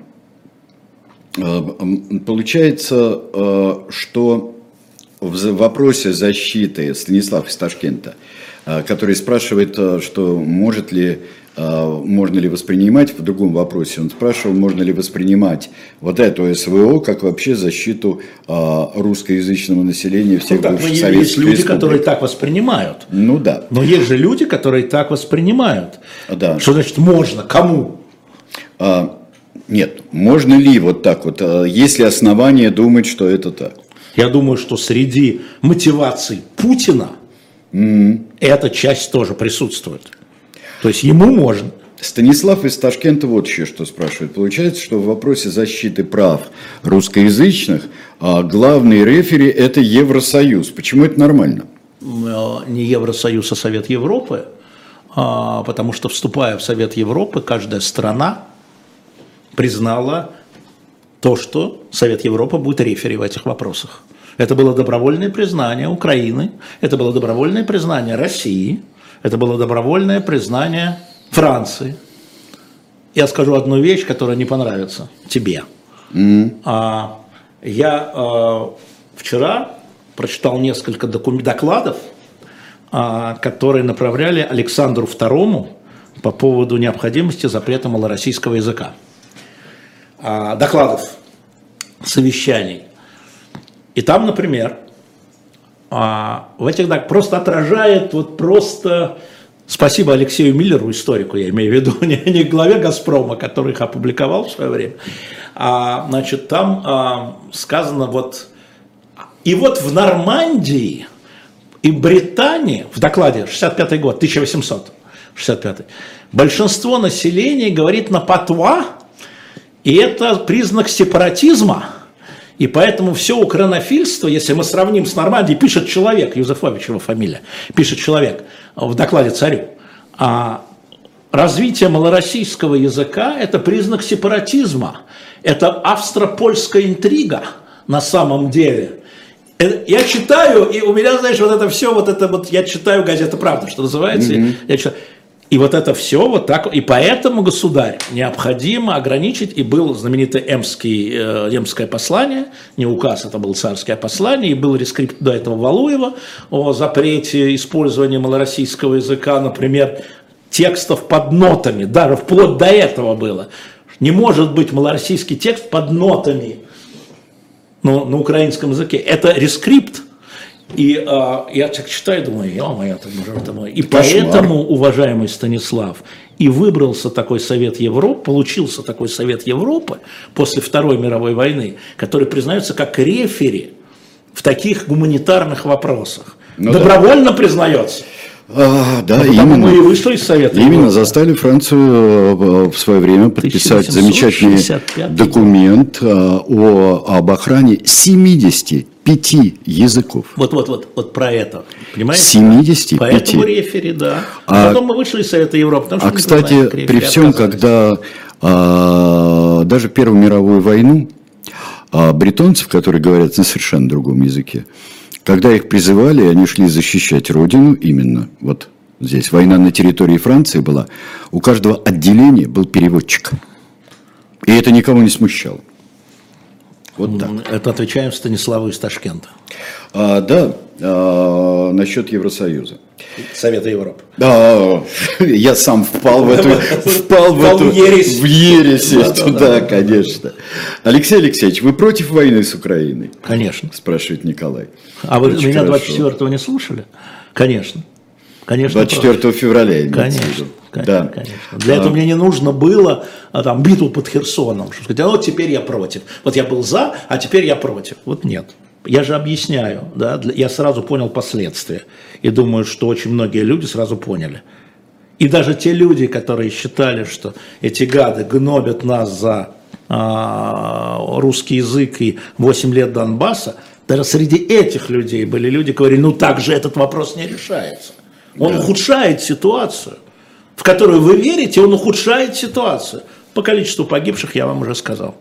а, получается, а, что в вопросе защиты Станислав из Ташкента, а, который спрашивает, что может ли можно ли воспринимать, в другом вопросе он спрашивал, можно ли воспринимать вот эту СВО как вообще защиту а, русскоязычного населения всех ну, так, бывших советских Есть люди, республик. которые так воспринимают. Ну да. Но есть же люди, которые так воспринимают. Да. Что значит можно? Кому? А, нет, можно ли вот так вот? А, есть ли основания думать, что это так? Я думаю, что среди мотиваций Путина mm-hmm. эта часть тоже присутствует. То есть ему можно. Станислав из Ташкента вот еще что спрашивает. Получается, что в вопросе защиты прав русскоязычных а главный рефери – это Евросоюз. Почему это нормально? Э, не Евросоюз, а Совет Европы. А, потому что, вступая в Совет Европы, каждая страна признала то, что Совет Европы будет рефери в этих вопросах. Это было добровольное признание Украины, это было добровольное признание России – это было добровольное признание Франции. Я скажу одну вещь, которая не понравится тебе. Mm. А, я а, вчера прочитал несколько докум- докладов, а, которые направляли Александру II по поводу необходимости запрета малороссийского языка. А, докладов, совещаний. И там, например, а, в этих так просто отражает вот просто Спасибо Алексею Миллеру, историку, я имею в виду, не, не главе «Газпрома», который их опубликовал в свое время. А, значит, там а, сказано вот... И вот в Нормандии и Британии, в докладе 65 год, 1865, большинство населения говорит на патуа, и это признак сепаратизма – и поэтому все укранофильство, если мы сравним с Нормандией, пишет человек, Юзефович его фамилия, пишет человек в докладе царю, а развитие малороссийского языка – это признак сепаратизма, это австро-польская интрига на самом деле. Э, я читаю, и у меня, знаешь, вот это все, вот это вот, я читаю газету «Правда», что называется, mm-hmm. я читаю, и вот это все вот так, и поэтому, государь, необходимо ограничить, и был знаменитый эмский, эмское послание, не указ, это было царское послание, и был рескрипт до этого Валуева о запрете использования малороссийского языка, например, текстов под нотами, даже вплоть до этого было. Не может быть малороссийский текст под нотами ну, на украинском языке. Это рескрипт, и а, я так читаю, думаю, я моя это мой. И Кошмар. поэтому, уважаемый Станислав, и выбрался такой Совет Европы, получился такой Совет Европы после Второй мировой войны, который признается как рефери в таких гуманитарных вопросах. Ну, Добровольно да. признается. А, да, ну, именно. Мы и вышли из Совета. Именно Европы. заставили Францию э, в свое время подписать замечательный документ э, о, об охране 75 языков. Вот, вот, вот, вот про это. Понимаете? 75. Поэтому рефери, да. А, Потом мы вышли из Совета Европы. а, кстати, при всем, когда а, даже Первую мировую войну а, бритонцев, которые говорят на совершенно другом языке, когда их призывали, они шли защищать родину именно. Вот здесь война на территории Франции была. У каждого отделения был переводчик. И это никого не смущало. Вот так. Это отвечаем Станиславу из Ташкента. А, да, а, насчет Евросоюза. Совета Европы. Да, я сам впал в эту, впал в эту, в ересь. в ересь эту, да, конечно. Алексей Алексеевич, вы против войны с Украиной? Конечно. Спрашивает Николай. А вы Очень меня хорошо. 24-го не слушали? Конечно. Конечно. 24 февраля, имеется в Конечно, виду. конечно, Да. конечно. Для этого А, мне не нужно было а, там битву под Херсоном, что сказать, а вот теперь я против. Вот я был за, а теперь я против. Вот нет. Я же объясняю, да, я сразу понял последствия. И думаю, что очень многие люди сразу поняли. И даже те люди, которые считали, что эти гады гнобят нас за а, русский язык и 8 лет Донбасса, даже среди этих людей были люди, которые говорили, ну так же этот вопрос не решается. Он ухудшает ситуацию, в которую вы верите, он ухудшает ситуацию. По количеству погибших я вам уже сказал.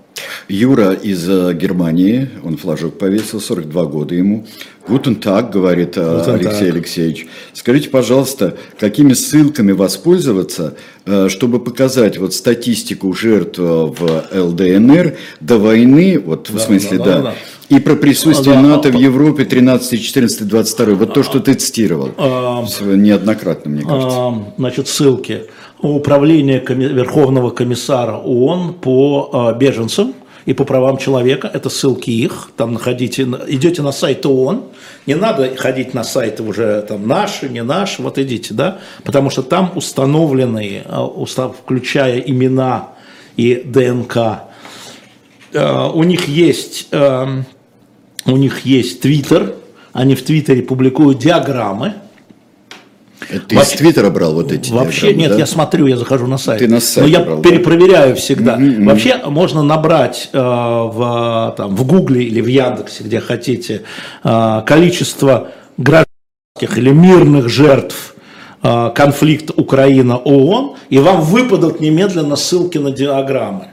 Юра из э, Германии, он флажок повесил, 42 года ему. Гутен так, говорит э, Guten Алексей Tag. Алексеевич. Скажите, пожалуйста, какими ссылками воспользоваться, э, чтобы показать вот статистику жертв в ЛДНР до войны, вот в смысле, да, да, да, да. И про присутствие Да, НАТО а, в Европе 13, 14, 22, вот то, что ты цитировал, А, неоднократно, мне кажется. А, значит, ссылки. Управление коми- Верховного комиссара ООН по а, беженцам и по правам человека. Это ссылки их. Там находите, идете на сайт ООН. Не надо ходить на сайты уже там наши, не наши. Вот идите, да. Потому что там установленные, а, устав- включая имена и ДНК. А, У них есть эм, у них есть Твиттер. Они в Твиттере публикуют диаграммы. Это ты из вообще- Твиттера брал вот эти Вообще диаграммы, нет, да? я смотрю, я захожу на сайт. Ты на сайт Но я брал, да? перепроверяю всегда. Вообще можно набрать э, в, там, в Гугле или в Яндексе, где хотите, э, количество гражданских или мирных жертв э, конфликта Украина-ООН, и вам выпадут немедленно ссылки на диаграммы.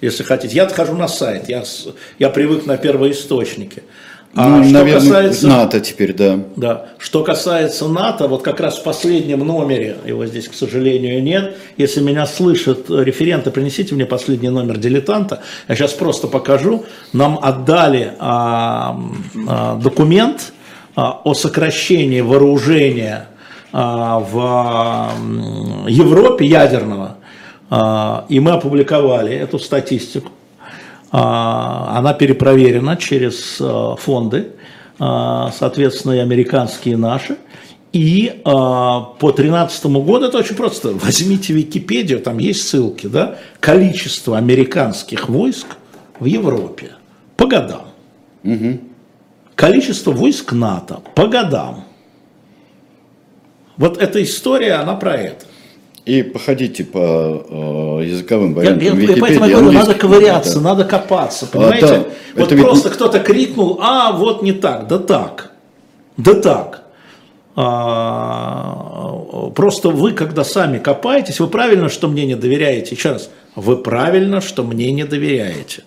Если хотите. Я отхожу на сайт, я, я привык на первоисточники. А Ну, что наверное, касается... НАТО теперь, да. Да. Что касается НАТО, вот как раз в последнем номере, его здесь, к сожалению, нет. Если меня слышат референты, принесите мне последний номер дилетанта. Я сейчас просто покажу. Нам отдали а, а, документ а, о сокращении вооружения а, в Европе ядерного. А, и мы опубликовали эту статистику. А, Она перепроверена через а, фонды, соответственно, и американские, и наши. И по 2013 году, это очень просто, возьмите Википедию, там есть ссылки, да, количество американских войск в Европе по годам. Количество войск НАТО по годам. Вот эта история, она про это. И походите по э, языковым вариантам я- я поэтому я говорю, надо английского, ковыряться, да. надо копаться, понимаете? да. Вот Это ведь просто не- кто-то крикнул, а вот не так, да так, да так. А, просто вы, когда сами копаетесь, вы правильно, что мне не доверяете. Еще раз, вы правильно, что мне не доверяете.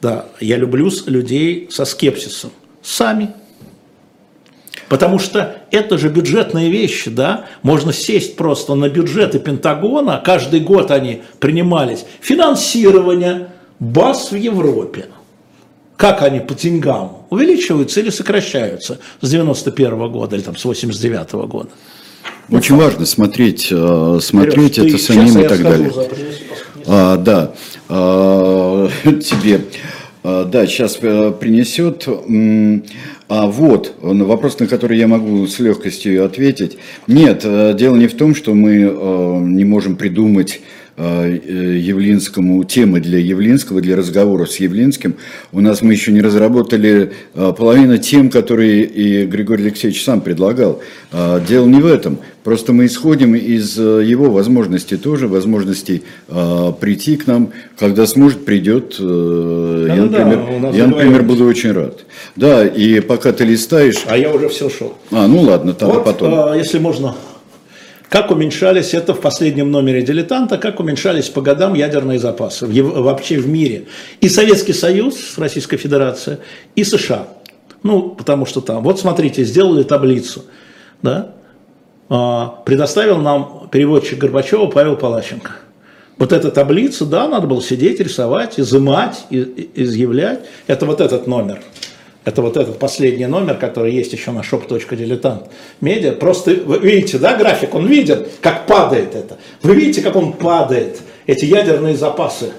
Да, я люблю людей со скепсисом. Сами. Потому что это же бюджетные вещи, да? Можно сесть просто на бюджеты Пентагона, каждый год они принимались. Финансирование баз в Европе. Как они по деньгам? Увеличиваются или сокращаются с 91 года или там с 89 года? Очень важно смотреть, э, смотреть Сереж, это самим и так далее. А, да, А, тебе, да, сейчас принесет. М, А вот вопрос, на который я могу с легкостью ответить. Нет, э, дело не в том, что мы э, не можем придумать э, э, Явлинскому темы для Явлинского, для разговоров с Явлинским. У нас мы еще не разработали э, половину тем, которые и Григорий Алексеевич сам предлагал. А, Дело не в этом. Просто мы исходим из э, его возможностей тоже, возможностей э, прийти к нам, когда сможет, придет. э, Да, я, ну да, например, нас я, например, буду очень рад. Да, и пока ты листаешь... А я уже все шел. А, ну ладно, тогда Вот, потом. а, если можно, как уменьшались, это в последнем номере «Дилетанта», как уменьшались по годам ядерные запасы вообще в мире. И Советский Союз, Российская Федерация, и США. Ну, потому что там, вот смотрите, сделали таблицу, да, А, предоставил нам переводчик Горбачева Павел Палаченко. Вот эта таблица, да, надо было сидеть, рисовать, изымать, изъявлять. Это вот этот номер. Это вот этот последний номер, который есть еще на shop.diletant. Медиа. Просто вы видите, да, график, он видит, как падает это. Вы видите, как он падает, эти ядерные запасы.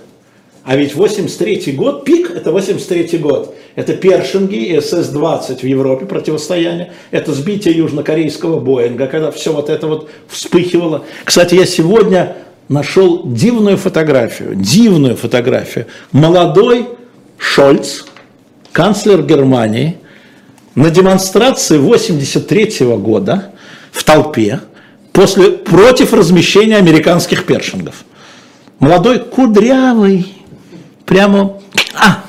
А ведь 83 год, пик это 83 год. Это Першинги и СС-20 в Европе противостояние. Это сбитие южнокорейского Боинга, когда все вот это вот вспыхивало. Кстати, я сегодня нашел дивную фотографию, дивную фотографию. Молодой Шольц, канцлер Германии, на демонстрации 83 года в толпе после, против размещения американских першингов. Молодой, кудрявый, прямо... А,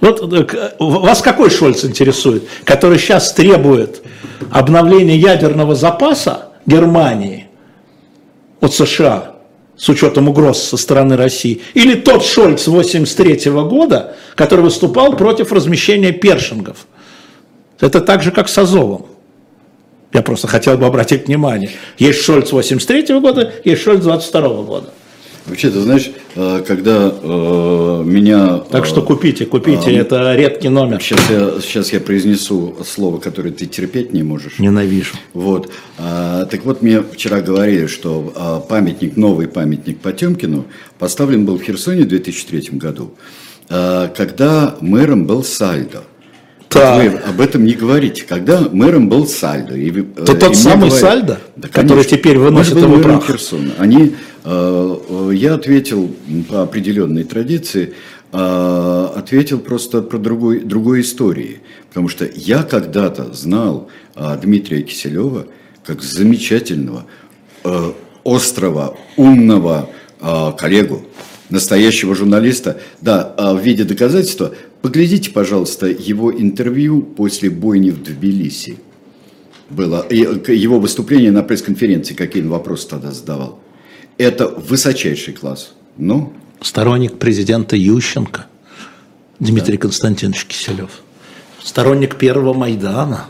вот э, вас какой Шольц интересует, который сейчас требует обновления ядерного запаса Германии от США с учетом угроз со стороны России, или тот Шольц 83 года, который выступал против размещения першингов. Это так же, как с Азовом. Я просто хотел бы обратить внимание. Есть Шольц 83 года, есть Шольц 22 года. Вообще, ты знаешь, э, когда э, меня... Так что э, купите, купите, это редкий номер. Сейчас я, сейчас я произнесу слово, которое ты терпеть не можешь. Ненавижу. Вот. А, так вот, мне вчера говорили, что а, памятник, новый памятник Потемкину поставлен был в Херсоне в 2003 году, а, когда мэром был Сальдо. Да. Вы об этом не говорите. Когда мэром был Сальдо. И, То и тот самый говорят- Сальдо, Да, который конечно. теперь выносит его прах. Херсона. Они, я ответил по определенной традиции, э, ответил просто про другой, другой истории. Потому что я когда-то знал э, Дмитрия Киселева как замечательного, э, острого, умного э, коллегу, настоящего журналиста. Да, а в виде доказательства, поглядите, пожалуйста, его интервью после бойни в Тбилиси было, его выступление на пресс-конференции, какие он вопросы тогда задавал. Это высочайший класс. Ну, Сторонник президента Ющенко, Дмитрий Константинович Киселев. Сторонник первого Майдана.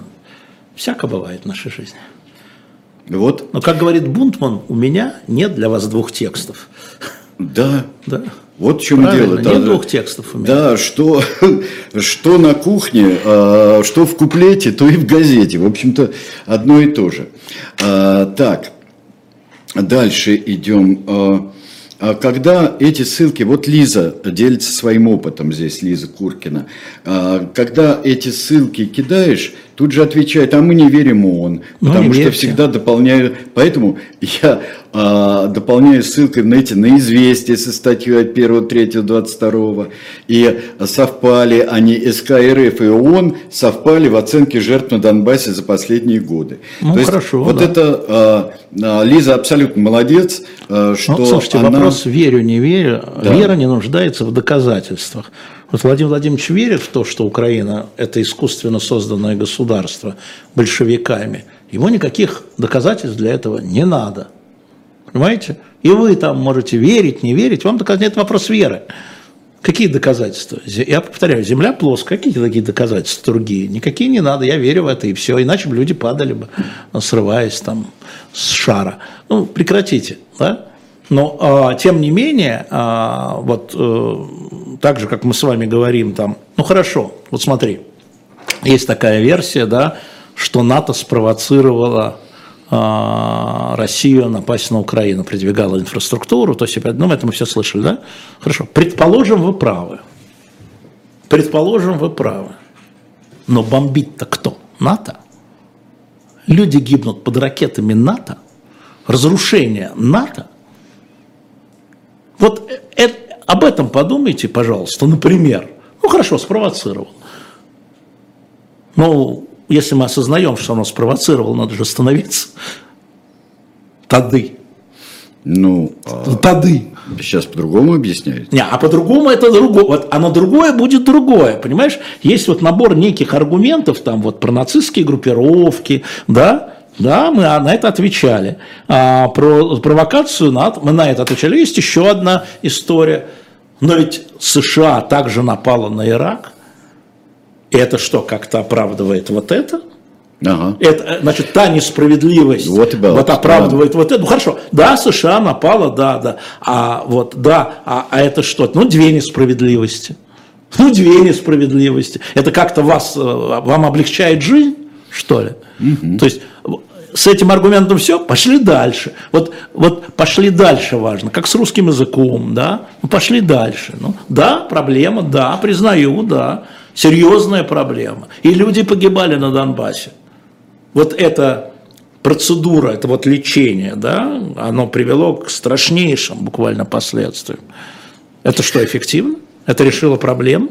Всяко бывает в нашей жизни. вот, Но, как говорит Бунтман, у меня нет для вас двух текстов. да, Да. вот в чем Правильно, дело. нет Да, двух текстов у меня. Да, что, что на кухне, а, что в куплете, то и в газете. В общем-то, одно и то же. А, Так, дальше идем. А, а Когда эти ссылки, вот Лиза делится своим опытом здесь, Лиза Куркина, А, когда эти ссылки кидаешь, тут же отвечает, а мы не верим ООН, Ну, потому что верьте. всегда дополняю, поэтому я дополняю ссылкой на эти, на известия со статьей от 1, 3, 22, и совпали они, СК РФ и ООН совпали в оценке жертв на Донбассе за последние годы. Ну, То есть хорошо, Вот да. это а, а, Лиза абсолютно молодец, а, что Ну, слушайте, она... вопрос верю, не верю. Да. Вера не нуждается в доказательствах. Вот Владимир Владимирович верит в то, что Украина – это искусственно созданное государство большевиками. Ему никаких доказательств для этого не надо. Понимаете? И вы там можете верить, не верить. Вам это вопрос веры. Какие доказательства? Я повторяю, земля плоская, какие такие доказательства другие? Никакие не надо, я верю в это и все. Иначе бы люди падали бы, срываясь там с шара. Ну, прекратите, да? Но, а, тем не менее, а, вот э, так же, как мы с вами говорим там, ну хорошо, вот смотри, есть такая версия, да, что НАТО спровоцировало Россию напасть на Украину, продвигала инфраструктуру, то есть, ну, это мы все слышали, да? Хорошо, предположим, вы правы. Предположим, вы правы. Но бомбить-то кто? НАТО? Люди гибнут под ракетами НАТО? Разрушение НАТО? Вот э- э- об этом подумайте, пожалуйста, например. Ну, хорошо, спровоцировал. Но если мы осознаем, что оно спровоцировало, надо же остановиться. Тады. Ну, а, Тады. сейчас по-другому объясняют. Не, а по-другому это другое. Вот оно другое будет другое, понимаешь? Есть вот набор неких аргументов там вот про нацистские группировки, да, да, мы на это отвечали. А про провокацию НАТО мы на это отвечали. Есть еще одна история. Но ведь США также напала на Ирак. Это что, как-то оправдывает вот это? Ага. Это, э, значит, та несправедливость Вот вот оправдывает вот это. Ну хорошо, да, США напала, да, да. А вот, да, а, а это что? Ну, две несправедливости. Ну, две несправедливости. Это как-то вас, э, вам облегчает жизнь, что ли? То есть с этим аргументом все, пошли дальше. Вот, вот пошли дальше важно, как с русским языком, да, ну, пошли дальше. Ну, да, проблема, да, признаю, да, серьезная проблема. И люди погибали на Донбассе. Вот эта процедура, это вот лечение, да, оно привело к страшнейшим буквально последствиям. Это что, эффективно? Это решило проблему?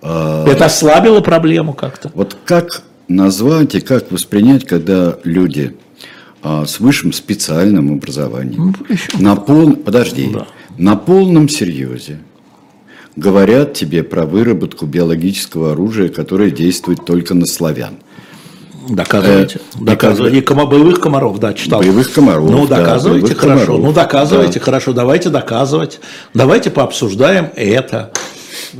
Это ослабило проблему как-то? Вот как назвать и как воспринять, когда люди а, с высшим специальным образованием на пол... подожди, Да. на полном серьезе говорят тебе про выработку биологического оружия, которое действует только на славян. Доказывайте. Э, доказывайте. И кома- боевых комаров, да, читал. Боевых комаров, Ну, да, доказывайте, боевых хорошо. комаров, ну, доказывайте, да. хорошо. Давайте доказывать. Давайте пообсуждаем это.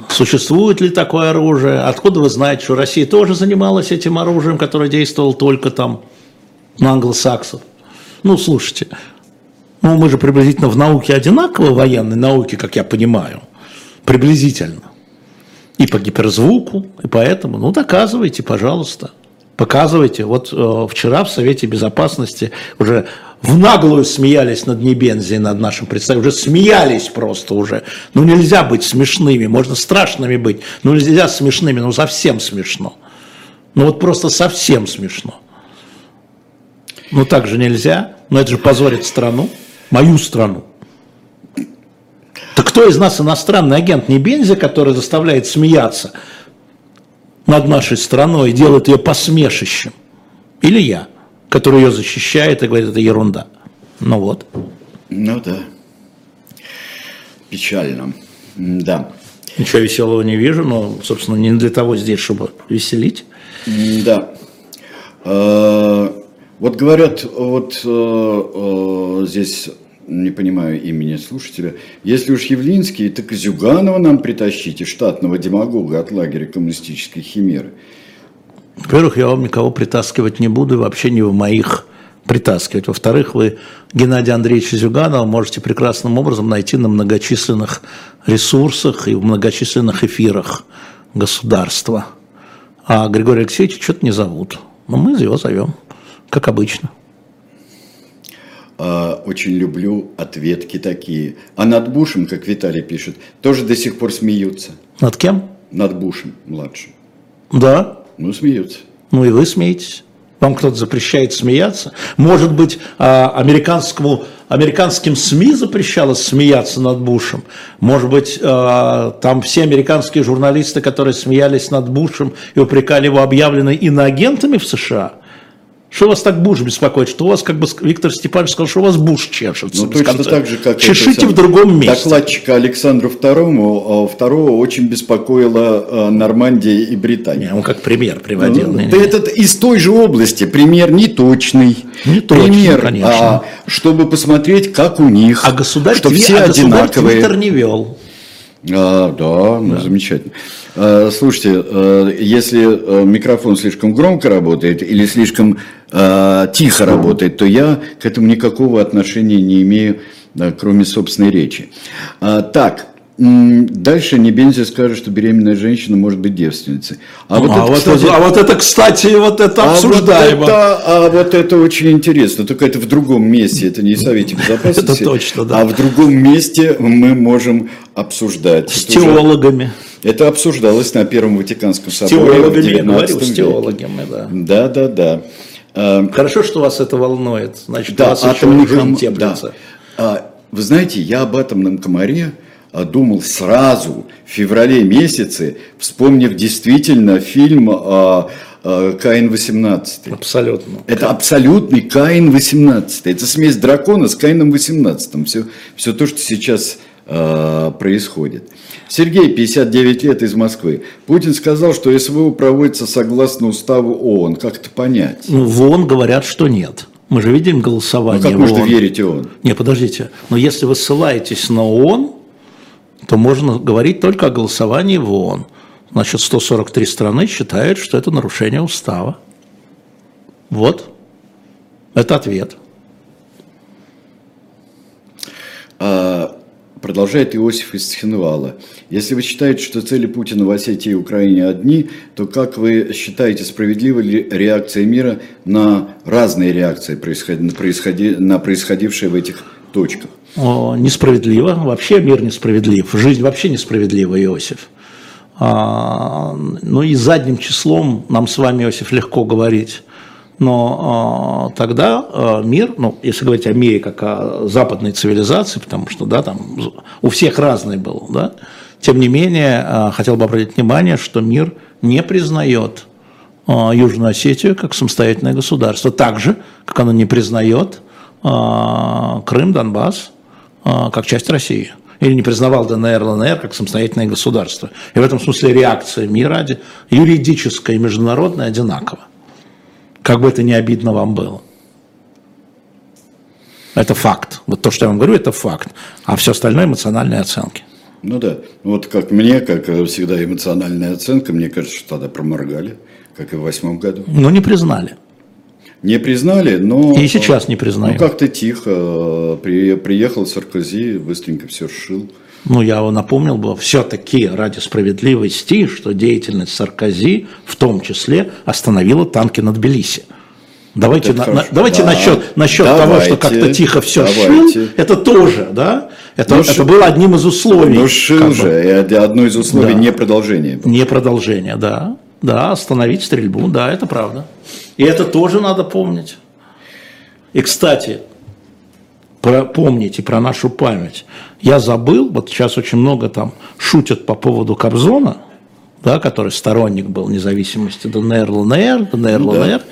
Существует ли такое оружие? Откуда вы знаете, что Россия тоже занималась этим оружием, которое действовало только там на англосаксов? Ну, слушайте, ну, мы же приблизительно в науке одинаково, военной науке, как я понимаю, приблизительно. И по гиперзвуку, и поэтому, ну, доказывайте, пожалуйста. Показывайте. Вот э, вчера в Совете Безопасности уже в наглую смеялись над Небензией, над нашим представителем. Уже смеялись просто уже. Ну, нельзя быть смешными, можно страшными быть, но нельзя смешными, ну, совсем смешно. Ну, вот просто совсем смешно. Ну, так же нельзя. Но это же позорит страну, мою страну. Так кто из нас иностранный агент? Не Бензи, который заставляет смеяться над нашей страной и делает ее посмешищем? Или я, который ее защищает и говорит, это ерунда? Ну вот. Ну да. Печально. Да. Ничего веселого не вижу, но, собственно, не для того здесь, чтобы веселить. Да. Э, Вот говорят, вот э, э, здесь не понимаю имени слушателя, если уж Явлинский, так и Зюганова нам притащите, штатного демагога от лагеря коммунистической химеры. Во-первых, я вам никого притаскивать не буду вообще не в моих притаскивать. Во-вторых, вы Геннадия Андреевича Зюганова можете прекрасным образом найти на многочисленных ресурсах и в многочисленных эфирах государства. А Григория Алексеевича что-то не зовут. Но мы его зовем, как обычно. А, Очень люблю ответки такие. А над Бушем, как Виталий пишет, тоже до сих пор смеются. Над кем? Над Бушем младшим. Да, Ну, смеются. Ну и вы смеетесь. Вам кто-то запрещает смеяться? Может быть, а, американскому, американским СМИ запрещалось смеяться над Бушем? Может быть, а, там все американские журналисты, которые смеялись над Бушем и упрекали его, объявлены иноагентами в США? Что вас так Буш беспокоит? Что у вас, как бы Виктор Степанович сказал, что у вас Буш чешется? Ну, точно Конце- так же, как Чешите в другом месте. Докладчика Александру II, второго очень беспокоила э, Нормандия и Британия. Не, Он как пример приводил. Ну, Не, Да не. этот из той же области, пример неточный. Неточный, пример, конечно. а, чтобы посмотреть, как у них, А государь, что все а одинаковые. Твиттер не вел. А, да, ну замечательно. А, слушайте, э, если э, микрофон слишком громко работает или слишком тихо работает, то я к этому никакого отношения не имею, да, кроме собственной речи. А, так. Дальше Небензи скажет, что беременная женщина может быть девственницей. А, вот, а, это, вот кстати, это, а вот это, кстати, вот это а обсуждаемо. Вот это, а вот это очень интересно. Только это в другом месте, это не в Совете Безопасности. Это точно, да. А в другом месте мы можем обсуждать. С Это уже- теологами. Это обсуждалось на Первом Ватиканском соборе теологами, я 19 говорю, с теологами, да. Да, да, да. А, Хорошо, что вас это волнует. Значит, у Да, вас еще атомный жизнь теплится. да. А, Вы знаете, я об атомном комаре а, думал сразу, в феврале месяце, вспомнив действительно фильм а, а, «Каин-18». Абсолютно. Это абсолютный Каин 18. Это смесь дракона с Каином 18. Все, все то, что сейчас э, происходит. Сергей, 59 лет из Москвы. Путин сказал, что СВО проводится согласно уставу ООН. Как это понять? Ну, в ООН говорят, что нет. Мы же видим Ну, голосование как в можно ООН. верить ООН? Не, подождите. Но если вы ссылаетесь на ООН, то можно говорить только о голосовании в ООН. Значит, 143 страны считают, что это нарушение устава. Вот. Это ответ. А, продолжает Иосиф из Цхинвала. Если вы считаете, что цели Путина в Осетии и Украине одни, то как вы считаете, справедлива ли реакция мира на разные реакции, происходи, происходи, на происходившие в этих точках? Несправедливо. Вообще мир несправедлив. Жизнь вообще несправедлива, Иосиф. А, ну и задним числом нам с вами, Иосиф, легко говорить. Но э, тогда э, мир, ну, если говорить о мире как о западной цивилизации, потому что, да, там у всех разный был, да, тем не менее, хотел бы обратить внимание, что мир не признает э, Южную Осетию как самостоятельное государство, так же, как оно не признает Крым, Донбасс как часть России или не признавал ДНР, ЛНР как самостоятельное государство. И в этом смысле реакция мира юридическая и международная одинакова как бы это ни обидно вам было. Это факт. Вот то, что я вам говорю, это факт. А все остальное эмоциональные оценки. Ну да. Вот как мне, как всегда, эмоциональная оценка, мне кажется, что тогда проморгали, как и в восьмом году. Ну, не признали. Не признали, но... И сейчас не признают. Ну, как-то тихо. Приехал Саркози, быстренько все сшил ну, я напомнил бы все-таки ради справедливости, что деятельность Саркози в том числе остановила танки над Тбилиси. Давайте, на, на, давайте да, насчет, насчет давайте, того, что как-то тихо все давайте. шил, это тоже, да? Это, ну, это было одним из условий. Ну, шил же, бы. одно из условий да. не продолжение. Не продолжение, да. Да, остановить стрельбу, да, это правда. И это тоже надо помнить. И, кстати, про, помните про нашу память. Я забыл, вот сейчас очень много там шутят по поводу Кобзона, да, который сторонник был независимости ДНР, ЛНР, ДНР, ЛНР. Да.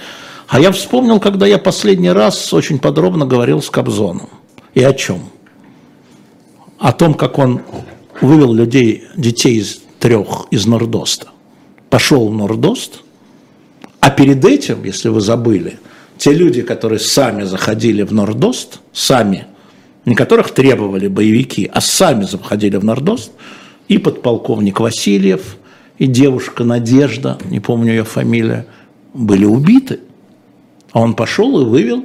А я вспомнил, когда я последний раз очень подробно говорил с Кобзоном. И о чем? О том, как он вывел людей, детей из трех из Нордоста. Пошел в Нордост, а перед этим, если вы забыли, те люди, которые сами заходили в Нордост, сами, не которых требовали боевики, а сами заходили в Нордост, и подполковник Васильев, и девушка Надежда, не помню ее фамилия, были убиты. А он пошел и вывел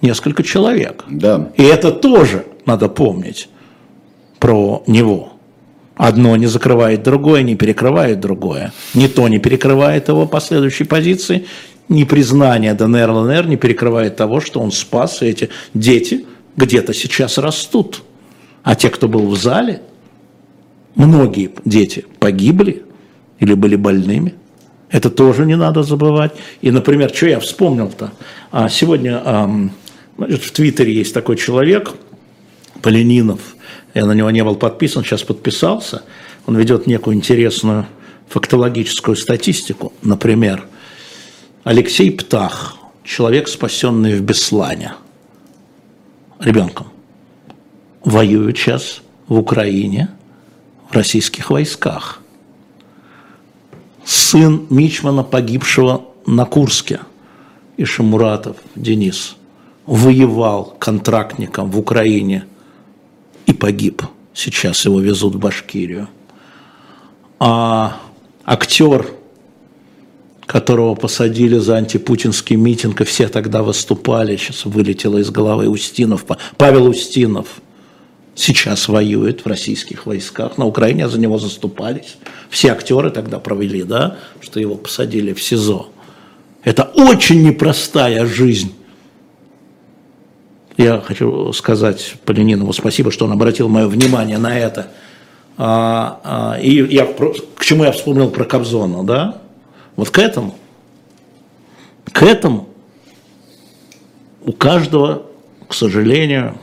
несколько человек. Да. И это тоже надо помнить про него. Одно не закрывает другое, не перекрывает другое. Не то не перекрывает его последующей позиции, непризнание ДНР, ЛНР не перекрывает того, что он спас, и эти дети где-то сейчас растут. А те, кто был в зале, многие дети погибли или были больными. Это тоже не надо забывать. И, например, что я вспомнил-то? А сегодня значит, в Твиттере есть такой человек, Полининов, я на него не был подписан, сейчас подписался. Он ведет некую интересную фактологическую статистику. Например, Алексей Птах, человек, спасенный в Беслане, ребенком, воюет сейчас в Украине, в российских войсках. Сын Мичмана, погибшего на Курске, Ишемуратов Денис, воевал контрактником в Украине и погиб. Сейчас его везут в Башкирию. А актер которого посадили за антипутинский митинг, и все тогда выступали, сейчас вылетело из головы Устинов, Павел Устинов сейчас воюет в российских войсках, на Украине за него заступались, все актеры тогда провели, да, что его посадили в СИЗО. Это очень непростая жизнь. Я хочу сказать Поленинову спасибо, что он обратил мое внимание на это. А, а, и я, к чему я вспомнил про Кобзона, да? Вот к этому, к этому у каждого, к сожалению,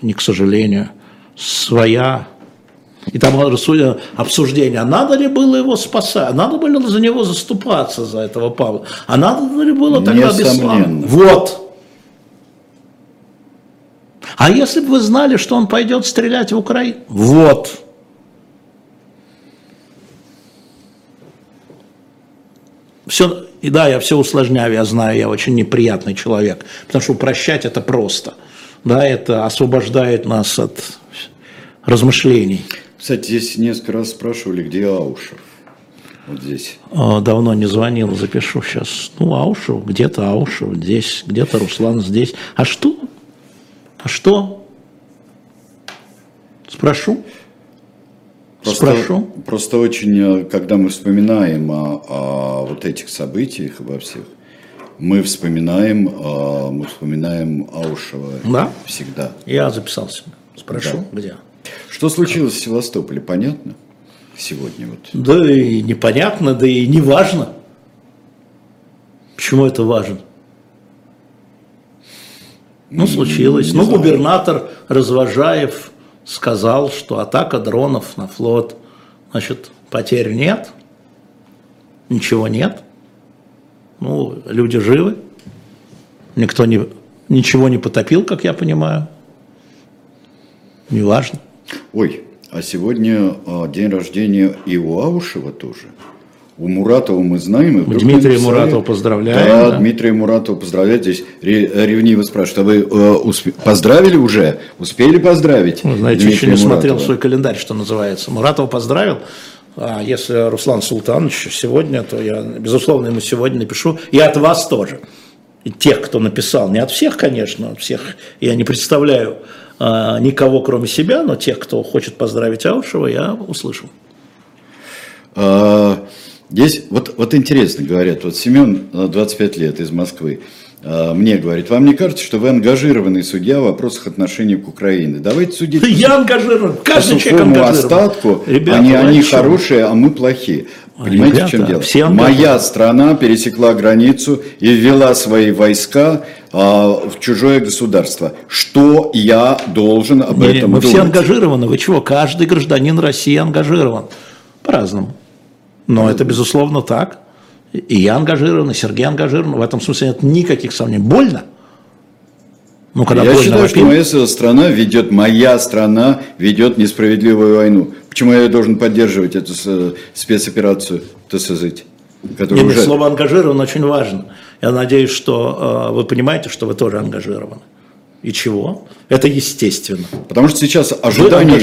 не к сожалению, своя и там обсуждение, а надо ли было его спасать, надо было за него заступаться, за этого Павла, а надо ли было тогда Беслан? Вот. А если бы вы знали, что он пойдет стрелять в Украину? Вот. все, и да, я все усложняю, я знаю, я очень неприятный человек, потому что упрощать это просто, да, это освобождает нас от размышлений. Кстати, здесь несколько раз спрашивали, где Аушев. Вот здесь. А, Давно не звонил, запишу сейчас. Ну, Аушев, где-то Аушев здесь, где-то Руслан здесь. А что? А что? Спрошу. Просто, Спрошу. просто очень, э, когда мы вспоминаем о, о вот этих событиях, обо всех, мы вспоминаем, э, мы вспоминаем Аушева Да. всегда. Я записался. Спрошу, где? Что случилось в Севастополе, понятно? Сегодня вот. Да и непонятно, да и не важно. Почему это важно? Ну, случилось. не ну, знаю. губернатор Развожаев сказал, что атака дронов на флот, значит, потерь нет, ничего нет. Ну, люди живы, никто не, ничего не потопил, как я понимаю. Неважно. Ой, а сегодня э, день рождения и у Аушева тоже. У Муратова мы знаем. и Дмитрия написали- Муратова поздравляем, Да, да. Дмитрия Муратова поздравляют. Здесь ре- ревниво спрашивают, а вы э, успе- поздравили уже? Успели поздравить? Вы знаете, еще Дмитрия не смотрел Муратова? свой календарь, что называется. Муратова поздравил. А если Руслан Султанович сегодня, то я, безусловно, ему сегодня напишу. И от вас тоже. И тех, кто написал. Не от всех, конечно, от всех я не представляю а, никого, кроме себя, но тех, кто хочет поздравить Аушева, я услышал. А, Здесь, вот, вот интересно говорят, вот Семен, э, 25 лет, из Москвы, а, мне говорит, вам не кажется, что вы ангажированный судья в вопросах отношений к Украине? Давайте судить по Я ангажирован. по Каждый человек сухому ангажирован. остатку, Ребята, они, они чем? хорошие, а мы плохие. Понимаете, в чем Ребята, дело? все. Моя страна пересекла границу и ввела свои войска а, в чужое государство. Что я должен об Не, этом мы думать? все ангажированы. Вы чего? Каждый гражданин России ангажирован. По-разному. Но это безусловно так. И я ангажирован, и Сергей ангажирован. В этом смысле нет никаких сомнений. Больно? Ну, когда Я больно считаю, что вопить, моя страна ведет, моя страна ведет несправедливую войну. Почему я должен поддерживать эту спецоперацию ТСЗ? Нет, уже... слово ангажирован очень важно. Я надеюсь, что э, вы понимаете, что вы тоже ангажированы. И чего? Это естественно. Потому что сейчас ожидание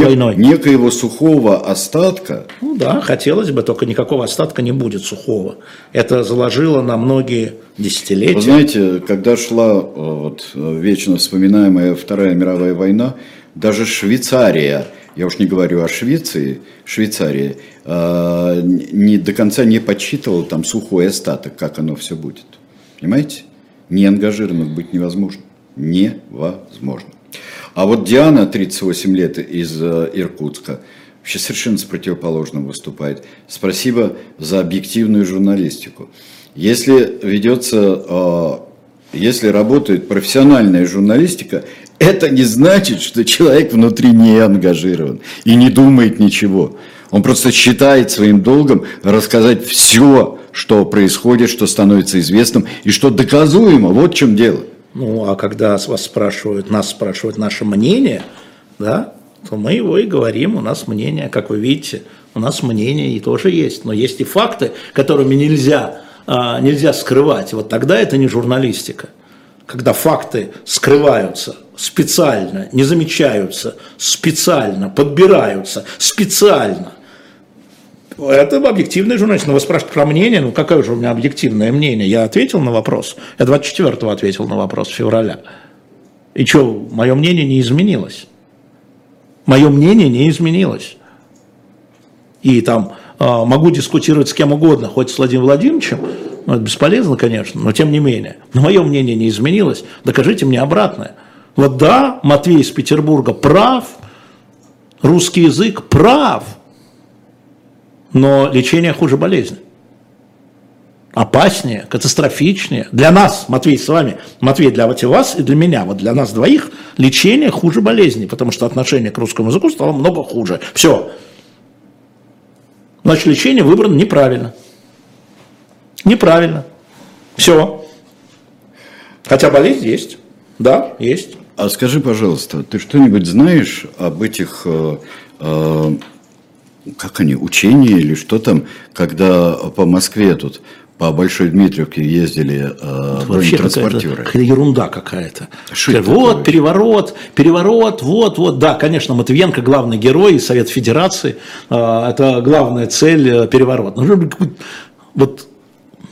войной. некоего сухого остатка, Ну да, хотелось бы, только никакого остатка не будет сухого. Это заложило на многие десятилетия. Вы знаете, когда шла э, вот, вечно вспоминаемая Вторая мировая война, даже Швейцария, я уж не говорю о Швеции, Швейцария, э, не, до конца не подсчитывала там сухой остаток, как оно все будет. Понимаете? Не ангажированных быть невозможно. Невозможно. А вот Диана, 38 лет, из э, Иркутска, вообще совершенно с противоположным выступает. Спасибо за объективную журналистику. Если ведется, э, если работает профессиональная журналистика, это не значит, что человек внутри не ангажирован и не думает ничего. Он просто считает своим долгом рассказать все, что происходит, что становится известным и что доказуемо. Вот в чем дело. Ну, а когда вас спрашивают, нас спрашивают наше мнение, да, то мы его и говорим, у нас мнение, как вы видите, у нас мнение и тоже есть, но есть и факты, которыми нельзя, а, нельзя скрывать. Вот тогда это не журналистика. Когда факты скрываются специально, не замечаются, специально, подбираются, специально. Это объективная журналистика. Но вы спрашиваете про мнение, ну какое же у меня объективное мнение? Я ответил на вопрос. Я 24-го ответил на вопрос февраля. И что, мое мнение не изменилось? Мое мнение не изменилось. И там э, могу дискутировать с кем угодно, хоть с Владимиром Владимировичем, ну, это бесполезно, конечно, но тем не менее. Но мое мнение не изменилось. Докажите мне обратное. Вот да, Матвей из Петербурга прав, русский язык прав, но лечение хуже болезни. Опаснее, катастрофичнее. Для нас, Матвей, с вами, Матвей, для вас и для меня, вот для нас двоих, лечение хуже болезни, потому что отношение к русскому языку стало много хуже. Все. Значит, лечение выбрано неправильно. Неправильно. Все. Хотя болезнь есть. Да, есть. А скажи, пожалуйста, ты что-нибудь знаешь об этих, э, э, как они, учения или что там, когда по Москве тут по Большой Дмитриевке ездили э, Вообще бронетранспортеры. какая-то ерунда какая-то. Что это вот, переворот, переворот, вот, вот. Да, конечно, Матвиенко главный герой, Совет Федерации. э, Это главная цель э, переворот. Ну, какой- Вот,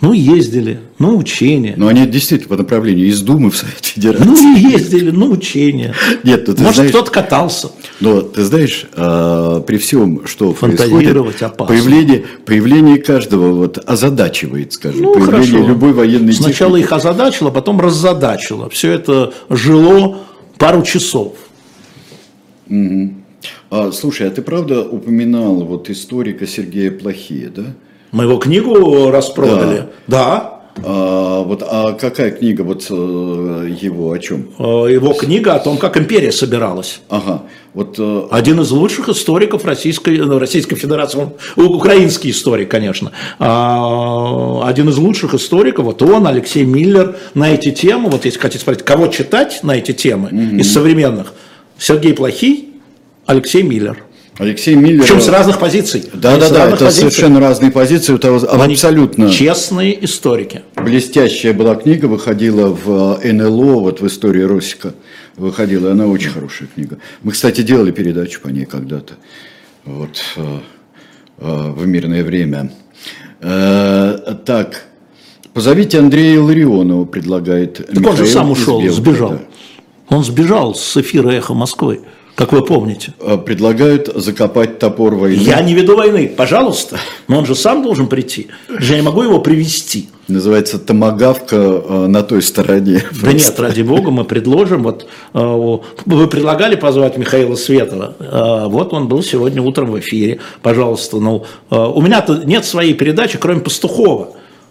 ну, ездили, ну, учения. Но они действительно по направлению из Думы в Совет Федерации. Ну, ездили, ну, учения. Нет, ну ты Может, знаешь- кто-то катался. Но ты знаешь, э, при всем, что Фантазировать происходит, опасно. появление, появление каждого вот озадачивает, скажем, Ну, появление хорошо. любой военной Сначала техники. их озадачило, потом раззадачило. Все это жило пару часов. А, слушай, а ты правда упоминал вот историка Сергея Плохие, да? Мы его книгу распродали. Да. А, вот, а какая книга вот э, его о чем? Э, Его книга о том, как империя собиралась. Ага, вот э, Один из лучших историков Российской, Российской Федерации, он украинский историк, конечно. А, Один из лучших историков, вот он, Алексей Миллер, на эти темы, вот если хотите спросить, кого читать на эти темы из современных, Сергей Плохий, Алексей Миллер. Алексей Миллер. Причем с разных позиций. Да, да, да, это позиций. совершенно разные позиции, это Они абсолютно Честные историки. блестящая была книга, выходила в э, НЛО, вот в истории Росика выходила, она очень хорошая книга. Мы, кстати, делали передачу по ней когда-то, вот, э, э, в мирное время. Так, позовите Андрея Ларионова, предлагает Так он же Михаил сам ушел, сбежал. Он сбежал с эфира «Эхо Москвы», как вы помните. Э, Предлагают закопать топор войны. Я не веду войны, пожалуйста. Но он же сам должен прийти. Я не могу его привести. Называется «Томагавка э, на той стороне». Да нет, ради бога, мы предложим. Вот э, вы предлагали позвать Михаила Светова. Вот он был сегодня утром в эфире. Пожалуйста, ну у меня-то нет своей передачи, кроме Пастухова.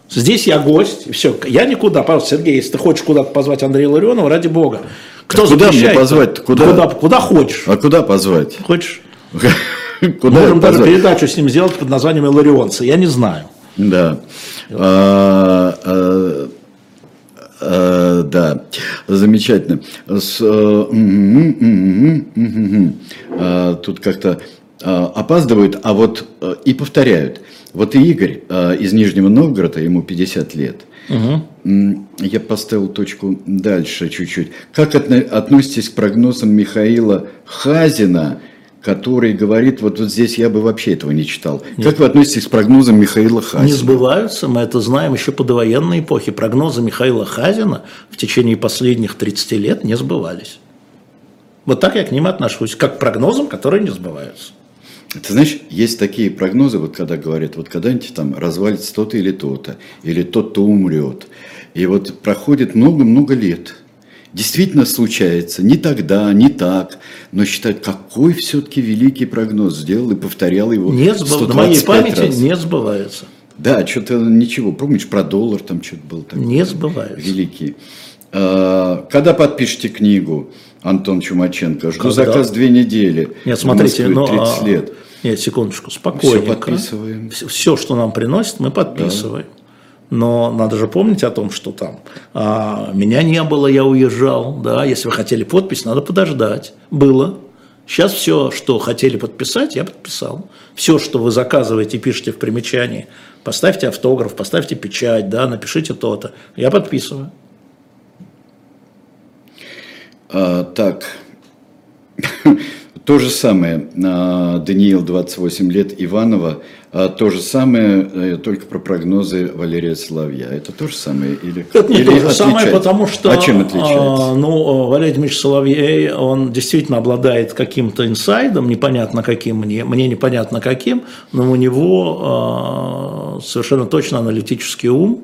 Здесь я гость, все. Я никуда. Пожалуйста, Сергей, если ты хочешь куда-то позвать Андрея Ларионова, ради бога. Кто А куда мне позвать-то? Куда? Куда, куда хочешь. А куда позвать? Хочешь? Куда Можем даже позвать? передачу с ним сделать под названием «Иларионцы». Я не знаю. Да. А, а, а, да, замечательно. Э, Тут как-то опаздывают, а вот э, и повторяют. Вот и Игорь а, из Нижнего Новгорода, ему 50 лет. М, Я поставил точку дальше чуть-чуть. Как отно- относитесь к прогнозам Михаила Хазина, который говорит, вот, вот здесь я бы вообще этого не читал. Как вы относитесь к прогнозам Михаила Хазина? Не сбываются, мы это знаем еще по довоенной эпохе. Прогнозы Михаила Хазина в течение последних 30 лет не сбывались. Вот так я к ним отношусь, как к прогнозам, которые не сбываются. Ты знаешь, есть такие прогнозы, вот когда говорят, вот когда-нибудь там развалится то-то или то-то, или тот-то умрет. И вот проходит много-много лет. Действительно случается, не тогда, не так, но считают, какой все-таки великий прогноз сделал и повторял его Не сбыв- На моей 125 памяти раз. не сбываются. Да, что-то ничего. Помнишь, про доллар там что-то было такое? Не сбываются. Великий. А, Когда подпишете книгу, Антон Чумаченко? Жду Когда? заказ две недели. Нет, смотрите, Москве ну, 30 а, лет. Нет, секундочку, спокойненько. подписываем. Все, что нам приносят, мы подписываем. Но надо же помнить о том, что там а, меня не было, я уезжал. Да, если вы хотели подпись, надо подождать. Было. Сейчас все, что хотели подписать, я подписал. Все, что вы заказываете, пишете в примечании, поставьте автограф, поставьте печать, да, напишите то-то. Я подписываю. А, так, то же самое, а, Даниил, 28 лет, Иванова, а, то же самое, э, только про прогнозы Валерия Соловья. Это то же самое? Или, Это не или то же самое, отличается? потому что А чем отличается? а, ну, Валерий Дмитриевич Соловей, он действительно обладает каким-то инсайдом, непонятно каким мне, мне непонятно каким, но у него совершенно точно аналитический ум,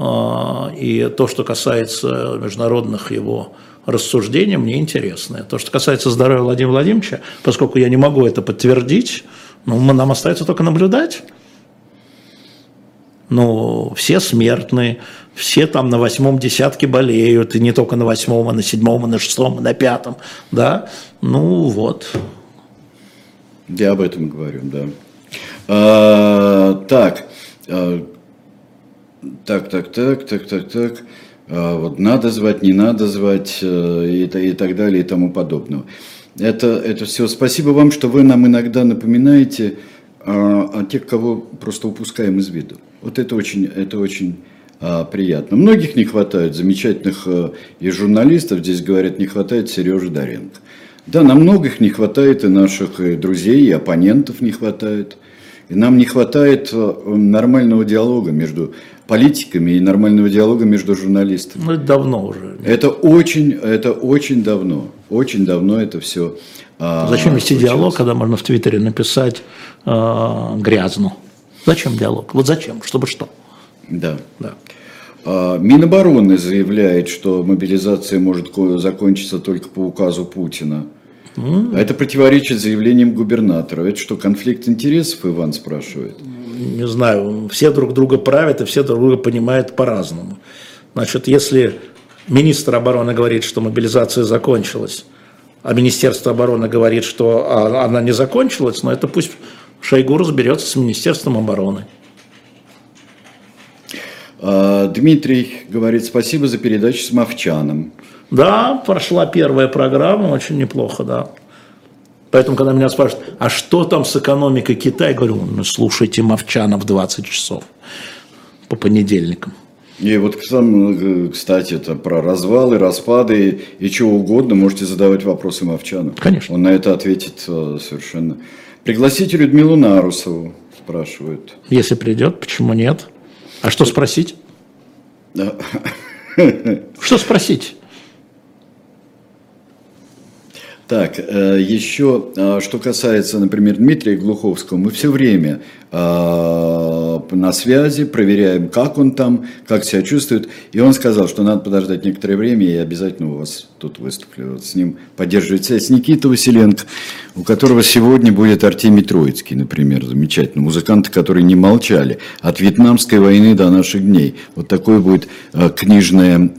и то, что касается международных его рассуждений, мне интересно. То, что касается здоровья Владимира Владимировича, поскольку я не могу это подтвердить, ну, нам остается только наблюдать. Ну, все смертные, все там на восьмом десятке болеют, и не только на восьмом, а на седьмом, и на шестом, и на пятом, да. Ну, вот. Я об этом говорю, да. А, так, а, так, так, так, так, так, так. А, вот надо звать, не надо звать э, и, и так далее и тому подобного. Это, это все. Спасибо вам, что вы нам иногда напоминаете а, а тех, кого просто упускаем из виду. Вот это очень, это очень а, приятно. Многих не хватает, замечательных а, и журналистов, здесь говорят, не хватает Сережи Доренко. Да, нам многих не хватает, и наших и друзей, и оппонентов не хватает. И нам не хватает а, нормального диалога между политиками и нормального диалога между журналистами. Ну, это давно уже. Это очень, это очень давно. Очень давно это все. А, Зачем вести случилось. диалог, когда можно в Твиттере написать э, грязно? Зачем диалог? Вот зачем? Чтобы что? Да. да. А, Минобороны заявляет, что мобилизация может закончиться только по указу Путина. Mm. Это противоречит заявлениям губернатора. Это что, конфликт интересов, Иван спрашивает? Не знаю, все друг друга правят и все друг друга понимают по-разному. Значит, если министр обороны говорит, что мобилизация закончилась, а Министерство обороны говорит, что она не закончилась, но это пусть Шойгу разберется с Министерством обороны. А, Дмитрий говорит, спасибо за передачу с Мовчаном. Да, прошла первая программа, очень неплохо, да. Поэтому, когда меня спрашивают, а что там с экономикой Китая, я говорю, ну, слушайте Мовчана в 20 часов по понедельникам. И вот, кстати, это про развалы, распады и чего угодно можете задавать вопросы Мовчану. Конечно. Он на это ответит э, совершенно. Пригласите Людмилу Нарусову, спрашивают. Если придет, почему нет? А что спросить? Да. Что спросить? Так, э, еще, э, что касается, например, Дмитрия Глуховского, мы все время э, на связи, проверяем, как он там, как себя чувствует. И он сказал, что надо подождать некоторое время, и обязательно у вас тут выступлю. Вот с ним поддерживает связь Никита Василенко, у которого сегодня будет Артемий Троицкий, например, замечательный. Музыканты, которые не молчали от Вьетнамской войны до наших дней. Вот такое будет книжное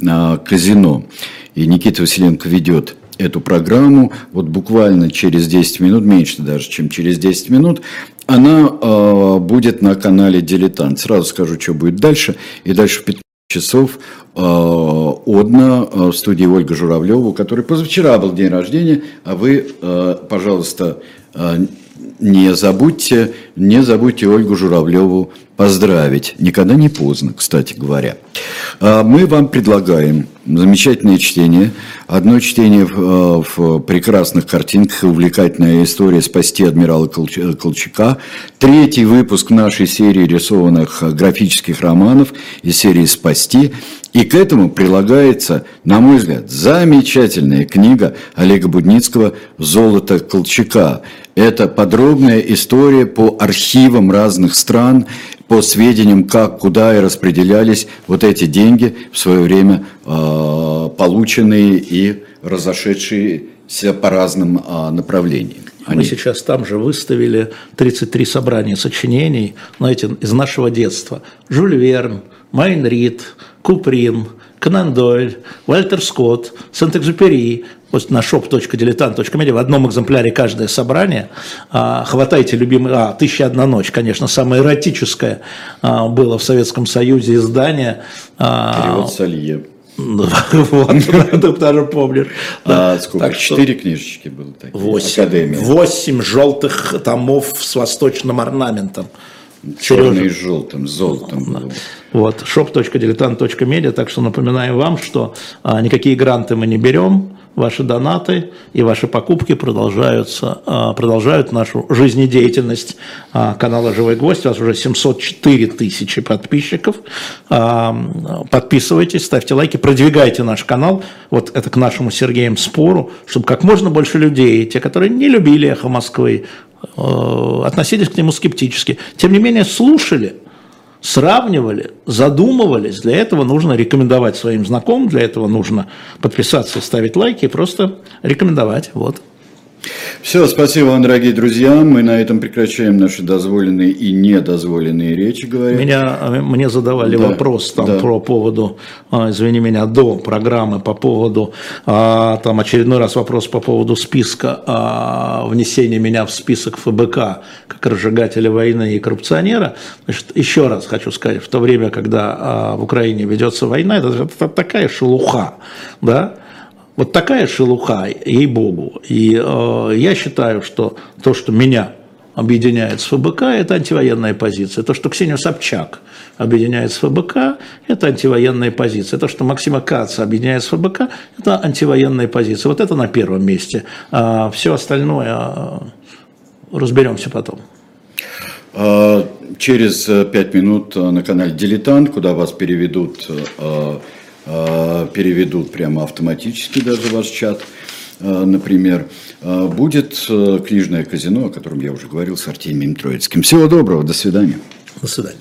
казино. И Никита Василенко ведет эту программу, вот буквально через 10 минут, меньше даже, чем через 10 минут, она э, будет на канале «Дилетант». Сразу скажу, что будет дальше. И дальше в 15 часов э, Одна э, в студии Ольга Журавлева, у которой позавчера был день рождения, а вы, э, пожалуйста, э, не забудьте, не забудьте Ольгу Журавлеву поздравить. Никогда не поздно, кстати говоря. А, мы вам предлагаем замечательное чтение. Одно чтение в, в прекрасных картинках увлекательная история «Спасти адмирала Колчака». Третий выпуск нашей серии рисованных графических романов из серии «Спасти». И к этому прилагается, на мой взгляд, замечательная книга Олега Будницкого «Золото Колчака». Это подробная история по архивам разных стран, по сведениям, как, куда и распределялись вот эти деньги в свое время э, полученные и разошедшиеся по разным э, направлениям. Они... Мы сейчас там же выставили 33 собрания сочинений, знаете, из нашего детства. Жюль Верн, Майн Рид, Куприн, Конан Дойль, Вальтер Скотт, Сент-Экзюпери, вот на shop.diletant.media в одном экземпляре каждое собрание. А, хватайте любимый, а, «Тысяча одна ночь», конечно, самое эротическое а, было в Советском Союзе издание. А, Перевод Салье. Вот, даже помнишь. Да, сколько? Четыре книжечки было такие. Восемь. Восемь желтых томов с восточным орнаментом. Черный с желтым, золотом. Вот, shop.diletant.media, так что напоминаем вам, что а, никакие гранты мы не берем, ваши донаты и ваши покупки продолжаются, а, продолжают нашу жизнедеятельность а, канала «Живой гвоздь». У вас уже 704 тысячи подписчиков. А, подписывайтесь, ставьте лайки, продвигайте наш канал. Вот это к нашему Сергеем спору, чтобы как можно больше людей, те, которые не любили «Эхо Москвы», относились к нему скептически, тем не менее слушали – сравнивали, задумывались. Для этого нужно рекомендовать своим знакомым, для этого нужно подписаться, ставить лайки и просто рекомендовать. Вот. Все, спасибо вам, дорогие друзья. Мы на этом прекращаем наши дозволенные и недозволенные речи, говорят. Меня, мне задавали да, вопрос там да. про поводу, а, извини меня, до программы по поводу, а, там очередной раз вопрос по поводу списка а, внесения меня в список ФБК как разжигателя войны и коррупционера. Значит, еще раз хочу сказать, в то время, когда в Украине ведется война, это, это такая шелуха, да, вот такая шелуха, ей-богу. И э, я считаю, что то, что меня объединяет с ФБК, это антивоенная позиция. То, что Ксения Собчак объединяет с ФБК, это антивоенная позиция. То, что Максима Каца объединяет с ФБК, это антивоенная позиция. Вот это на первом месте. А все остальное а, разберемся потом. А, через э, пять минут э, на канале «Дилетант», куда вас переведут, э, переведут прямо автоматически даже ваш чат, например, будет книжное казино, о котором я уже говорил, с Артемием Троицким. Всего доброго, до свидания. До свидания.